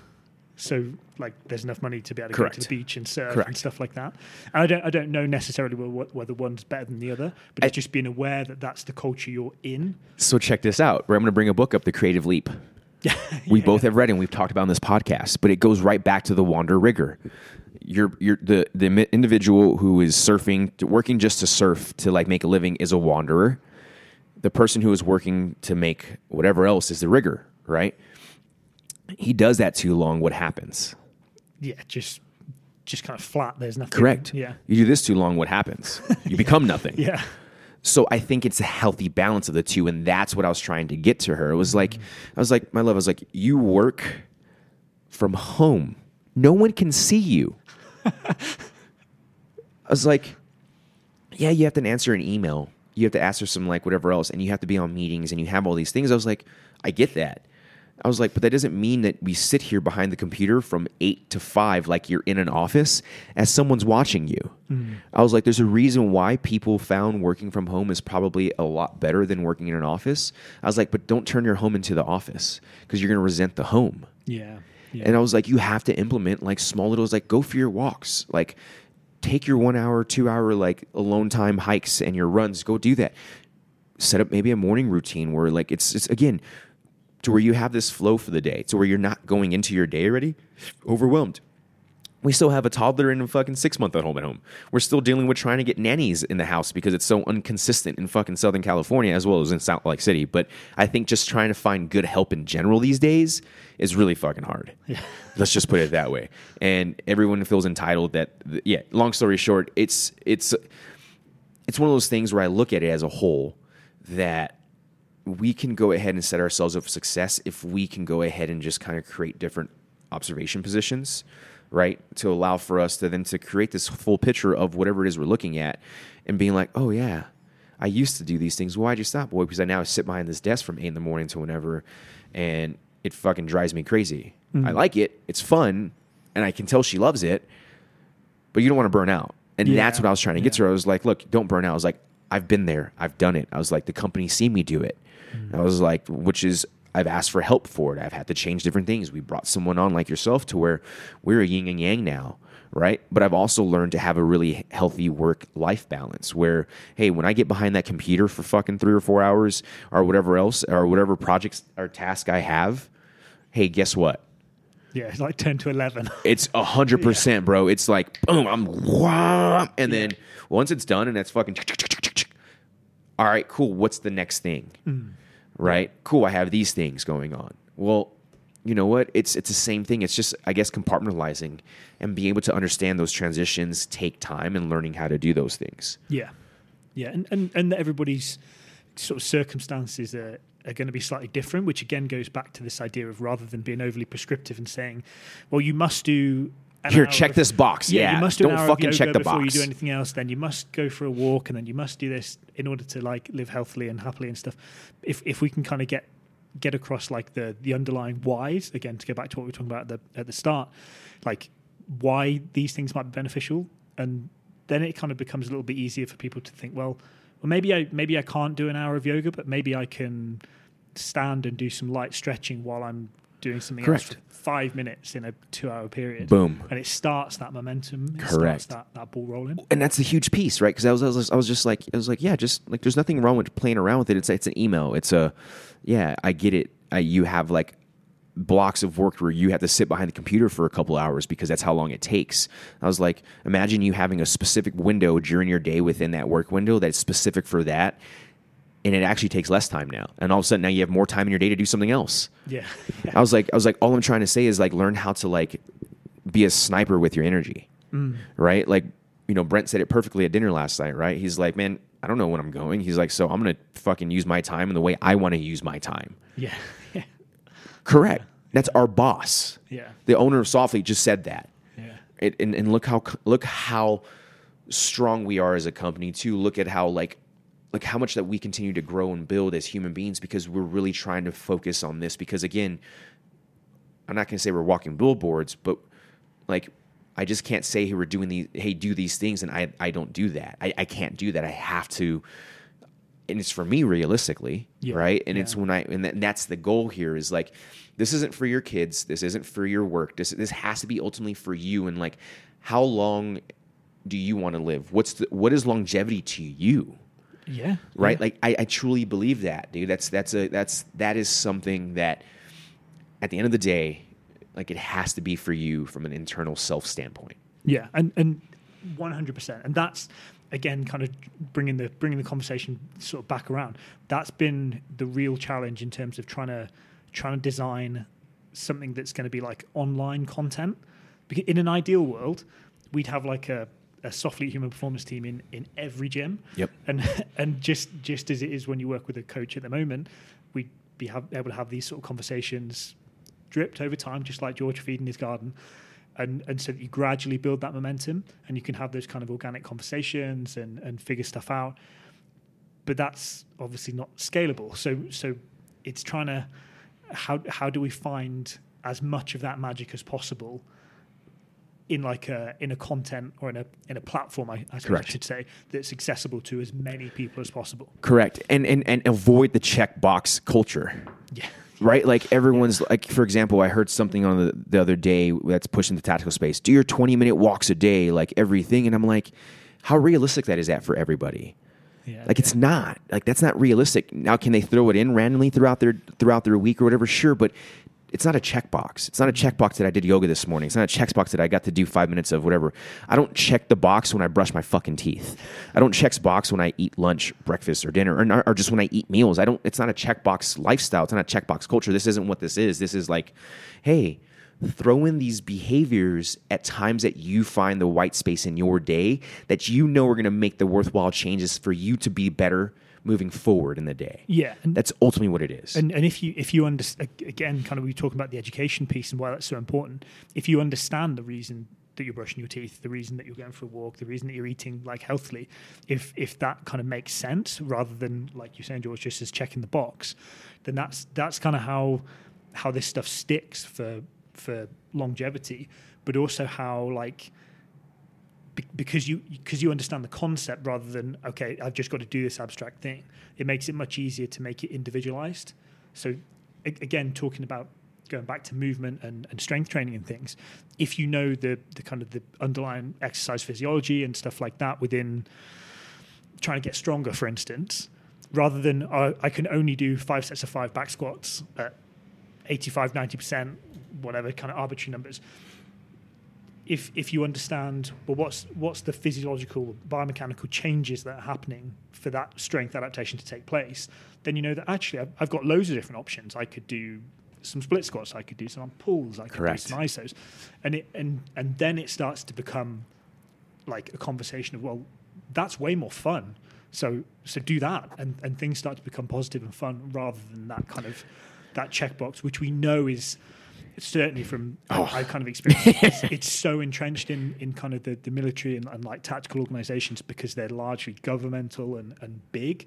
[SPEAKER 3] So like there's enough money to be able to go to the beach and surf
[SPEAKER 2] Correct.
[SPEAKER 3] and stuff like that. And I don't I don't know necessarily whether, one's better than the other, but it's
[SPEAKER 2] I-
[SPEAKER 3] just being aware that that's the culture you're in.
[SPEAKER 2] So check this out. Right? I'm going to bring a book up, The Creative Leap. we both have read and we've talked about in this podcast, but it goes right back to the wander rigor. You're, you're the the individual who is surfing, working just to surf to like make a living is a wanderer. The person who is working to make whatever else is the rigor, right? He does that too long. What happens?
[SPEAKER 3] Yeah, just just kind of flat. There's nothing.
[SPEAKER 2] Correct.
[SPEAKER 3] Yeah.
[SPEAKER 2] You do this too long. What happens? You become nothing.
[SPEAKER 3] Yeah.
[SPEAKER 2] So I think it's a healthy balance of the two, and that's what I was trying to get to her. It was like, I was like, my love, I was like, you work from home. No one can see you. I was like, yeah, you have to answer an email. You have to answer some like whatever else, and you have to be on meetings, and you have all these things. I was like, I get that. I was like, but that doesn't mean that we sit here behind the computer from eight to five like you're in an office as someone's watching you. Mm. I was like, there's a reason why people found working from home is probably a lot better than working in an office. I was like, but don't turn your home into the office because you're going to resent the home.
[SPEAKER 3] Yeah. Yeah.
[SPEAKER 2] And I was like, you have to implement like small little, like go for your walks, like take your one hour, two hour, like alone time hikes and your runs. Go do that. Set up maybe a morning routine where like it's, it's again to where you have this flow for the day, to where you're not going into your day already overwhelmed. We still have a toddler and a fucking six month old home at home. We're still dealing with trying to get nannies in the house because it's so inconsistent in fucking Southern California as well as in Salt Lake City. But I think just trying to find good help in general these days is really fucking hard. Let's just put it that way. And everyone feels entitled that, yeah, long story short, it's, it's, it's one of those things where I look at it as a whole that we can go ahead and set ourselves up for success if we can go ahead and just kind of create different observation positions right to allow for us to then to create this full picture of whatever it is we're looking at and being like oh yeah i used to do these things why'd you stop boy because i now sit behind this desk from 8 in the morning to whenever and it fucking drives me crazy.
[SPEAKER 3] Mm.
[SPEAKER 2] I like it. It's fun, and I can tell she loves it. But you don't want to burn out, and
[SPEAKER 3] Yeah.
[SPEAKER 2] that's what I was trying to get to. her. I was like, look, don't burn out. I was like, I've been there. I've done it. I was like, the company see me do it.
[SPEAKER 3] Mm.
[SPEAKER 2] I was like, which is. I've asked for help for it. I've had to change different things. We brought someone on like yourself to where we're a yin and yang now, right? But I've also learned to have a really healthy work life balance where, hey, when I get behind that computer for fucking three or four hours or whatever else or whatever projects or task I have, hey, guess what?
[SPEAKER 3] Yeah, it's like ten to eleven.
[SPEAKER 2] It's a hundred percent, bro. It's like boom, I'm and then once it's done and that's fucking. All right, cool. What's the next thing? Mm. Right, cool. I have these things going on. Well, you know what? It's it's the same thing. It's just I guess compartmentalizing and being able to understand those transitions take time and learning how to do those things.
[SPEAKER 3] Yeah, yeah, and and and that everybody's sort of circumstances are, are going to be slightly different, which again goes back to this idea of rather than being overly prescriptive and saying, well, you must do.
[SPEAKER 2] Here, check this box. Yeah,
[SPEAKER 3] you must do hour
[SPEAKER 2] fucking check the box
[SPEAKER 3] before
[SPEAKER 2] box.
[SPEAKER 3] you do anything else. Then you must go for a walk, and then you must do this in order to like live healthily and happily and stuff. If if we can kind of get get across like the the underlying whys again to go back to what we were talking about at the at the start, like why these things might be beneficial, and then it kind of becomes a little bit easier for people to think, well, well maybe I maybe I can't do an hour of yoga, but maybe I can stand and do some light stretching while I'm doing something else
[SPEAKER 2] Correct.
[SPEAKER 3] for five minutes in a two hour period.
[SPEAKER 2] Boom.
[SPEAKER 3] And it starts that momentum. It
[SPEAKER 2] Correct.
[SPEAKER 3] Starts that, that ball rolling.
[SPEAKER 2] and that's the huge piece, right? Because I was, I was, I was just like, I was like, yeah, just like, there's nothing wrong with playing around with it. It's, it's an email. It's a, yeah, I get it. I, you have like blocks of work where you have to sit behind the computer for a couple hours because that's how long it takes. I was like, imagine you having a specific window during your day within that work window that's specific for that. And it actually takes less time now. And all of a sudden now you have more time in your day to do something else.
[SPEAKER 3] Yeah.
[SPEAKER 2] I was like, I was like, all I'm trying to say is like, learn how to like be a sniper with your energy, mm. right? Like, you know, Brent said it perfectly at dinner last night, right? He's like, man, I don't know when I'm going. He's like, so I'm gonna fucking use my time in the way I want to use my time.
[SPEAKER 3] Yeah. Yeah.
[SPEAKER 2] Correct. That's our boss.
[SPEAKER 3] Yeah.
[SPEAKER 2] The owner of Soflete just said that.
[SPEAKER 3] Yeah.
[SPEAKER 2] It, and, and look how look how strong we are as a company to Look at how like like how much that we continue to grow and build as human beings because we're really trying to focus on this. Because again i'm not going to say we're walking billboards but like i just can't say hey we're doing these hey do these things and i, I don't do that. I, I can't do that. I have to and it's for me realistically
[SPEAKER 3] Yeah,
[SPEAKER 2] right? And it's when i and, that, and that's the goal here is like this isn't for your kids. This isn't for your work. This this has to be ultimately for you. And like how long do you want to live? What's the what is longevity to you
[SPEAKER 3] Yeah.
[SPEAKER 2] right
[SPEAKER 3] Yeah.
[SPEAKER 2] like I, I truly believe that dude that's that's a that's that is something that at the end of the day like it has to be for you from an internal self standpoint
[SPEAKER 3] Yeah, and and one hundred percent, and that's again kind of bringing the bringing the conversation sort of back around. That's been the real challenge in terms of trying to trying to design something that's going to be like online content. Because in an ideal world, we'd have like a a Soflete human performance team in in every gym.
[SPEAKER 2] Yep.
[SPEAKER 3] And and just just as it is when you work with a coach at the moment, we'd be have, able to have these sort of conversations dripped over time, just like George feeding his garden. And, and so that you gradually build that momentum and you can have those kind of organic conversations and, and figure stuff out. But that's obviously not scalable. So so it's trying to how how do we find as much of that magic as possible in like a in a content or in a in a platform I, I should say that's accessible to as many people as possible.
[SPEAKER 2] correct and and and avoid the checkbox culture
[SPEAKER 3] Yeah.
[SPEAKER 2] right? Like everyone's like, for example, I heard something on the, the other day that's pushing the tactical space. Do your 20 minute walks a day, like everything. And I'm like, how realistic that is that for everybody?
[SPEAKER 3] Yeah.
[SPEAKER 2] Like it's not. Like that's not realistic. Now can they throw it in randomly throughout their throughout their week or whatever? Sure, but it's not a checkbox. It's not a checkbox that I did yoga this morning. It's not a checkbox that I got to do five minutes of whatever. I don't check the box when I brush my fucking teeth. I don't check the box when I eat lunch, breakfast, or dinner, or, or just when I eat meals. I don't. It's not a checkbox lifestyle. It's not a checkbox culture. This isn't what this is. This is like, hey, throw in these behaviors at times that you find the white space in your day that you know are going to make the worthwhile changes for you to be better moving forward in the day.
[SPEAKER 3] Yeah. And
[SPEAKER 2] That's ultimately what it is.
[SPEAKER 3] And and if you if you understand again, kind of we were talking about the education piece and why that's so important. If you understand the reason that you're brushing your teeth, the reason that you're going for a walk, the reason that you're eating like healthily, if if that kind of makes sense rather than like you're saying, George, just as checking the box, then that's that's kind of how how this stuff sticks for for longevity, but also how like because you because you understand the concept rather than okay I've just got to do this abstract thing. It makes it much easier to make it individualized. So a- again, talking about going back to movement and, and strength training and things, if you know the the kind of the underlying exercise physiology and stuff like that within trying to get stronger, for instance, rather than uh, I can only do five sets of five back squats at 85, 90%, whatever kind of arbitrary numbers. If, if you understand well what's what's the physiological biomechanical changes that are happening for that strength adaptation to take place then you know that actually I've, I've got loads of different options. I could do some split squats I could do some pulls I could
[SPEAKER 2] Correct.
[SPEAKER 3] do some isos. And it and and then it starts to become like a conversation of well that's way more fun. So so do that and and things start to become positive and fun rather than that kind of that checkbox which we know is certainly from
[SPEAKER 2] Oh.
[SPEAKER 3] I, kind of experienced it's, it's so entrenched in in kind of the, the military and, and like tactical organizations because they're largely governmental and, and big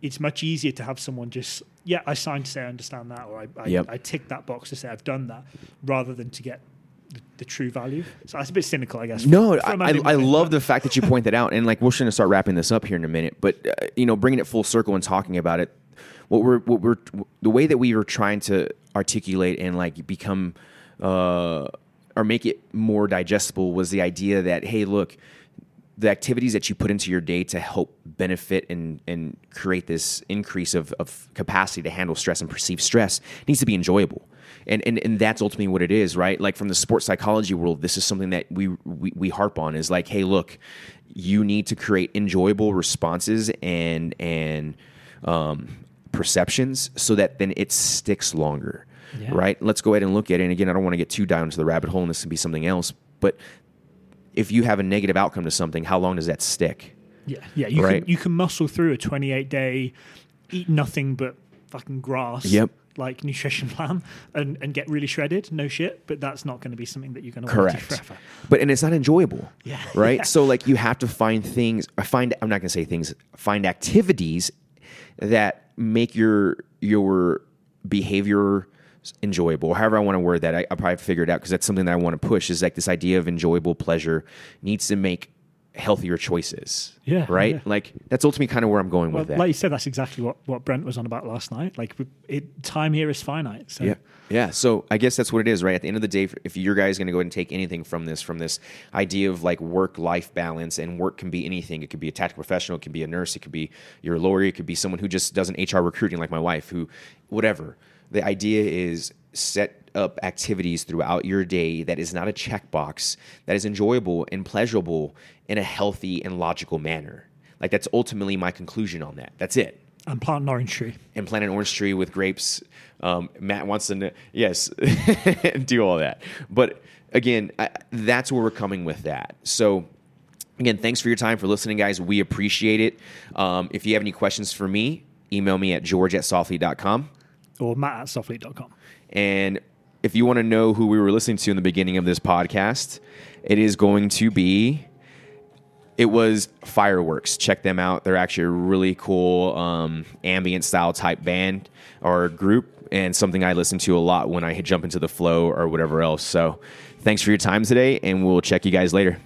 [SPEAKER 3] it's much easier to have someone just yeah i signed to say i understand that or i, I,
[SPEAKER 2] Yep.
[SPEAKER 3] I tick that box to say i've done that rather than to get the, the true value so that's a bit cynical i guess
[SPEAKER 2] No,
[SPEAKER 3] from
[SPEAKER 2] I, I, I love the fact that you point that out, and like we're going to start wrapping this up here in a minute. But uh, you know, bringing it full circle and talking about it, what we're what we're the way that we were trying to articulate and like become uh, or make it more digestible was the idea that hey, look, the activities that you put into your day to help benefit and and create this increase of, of capacity to handle stress and perceive stress needs to be enjoyable. And, and and that's ultimately what it is, right? Like from the sports psychology world, this is something that we, we we harp on is like, hey, look, you need to create enjoyable responses and and um, perceptions so that then it sticks longer,
[SPEAKER 3] Yeah.
[SPEAKER 2] right? Let's go ahead and look at it. And again, I don't want to get too down into the rabbit hole, and this can be something else, but if you have a negative outcome to something, how long does that stick?
[SPEAKER 3] yeah yeah you
[SPEAKER 2] Right.
[SPEAKER 3] can you can muscle through a 28 day eat nothing but fucking grass
[SPEAKER 2] Yep.
[SPEAKER 3] like nutrition plan and and get really shredded no shit but that's not going to be something that you're going to
[SPEAKER 2] Correct.
[SPEAKER 3] want to do forever
[SPEAKER 2] But and it's not enjoyable.
[SPEAKER 3] Yeah.
[SPEAKER 2] Right?
[SPEAKER 3] Yeah.
[SPEAKER 2] So like you have to find things find I'm not gonna say things, find activities that make your your behavior enjoyable, however I want to word that. I, I probably figured it out because that's something that I want to push is like this idea of enjoyable pleasure needs to make healthier choices.
[SPEAKER 3] Yeah,
[SPEAKER 2] Right?
[SPEAKER 3] yeah.
[SPEAKER 2] Like that's ultimately kind of where I'm going
[SPEAKER 3] well,
[SPEAKER 2] with that.
[SPEAKER 3] like you said that's exactly what what brent was on about last night like it, time here is finite so
[SPEAKER 2] Yeah. Yeah. So I guess that's what it is, right? At the end of the day, if your guys going to go ahead and take anything from this, from this idea of like work life balance, and work can be anything. It could be a tactical professional, it could be a nurse, it could be your lawyer, it could be someone who just does an HR recruiting like my wife, who, whatever. The idea is set up activities throughout your day that is not a checkbox, that is enjoyable and pleasurable in a healthy and logical manner. Like that's ultimately my conclusion on that. That's it
[SPEAKER 3] and plant an orange tree
[SPEAKER 2] and plant an orange tree with grapes. Um, Matt wants to, kn- yes, do all that. But again, I, that's where we're coming with that. So, again, thanks for your time for listening, guys. We appreciate it. Um, if you have any questions for me, email me at george at soflete.com.
[SPEAKER 3] or matt at soflete.com
[SPEAKER 2] And if you want to know who we were listening to in the beginning of this podcast, it is going to be. It was Fireworks. Check them out. They're actually a really cool um, ambient style type band or group, and something I listen to a lot when I jump into the flow or whatever else. So, thanks for your time today, and we'll check you guys later.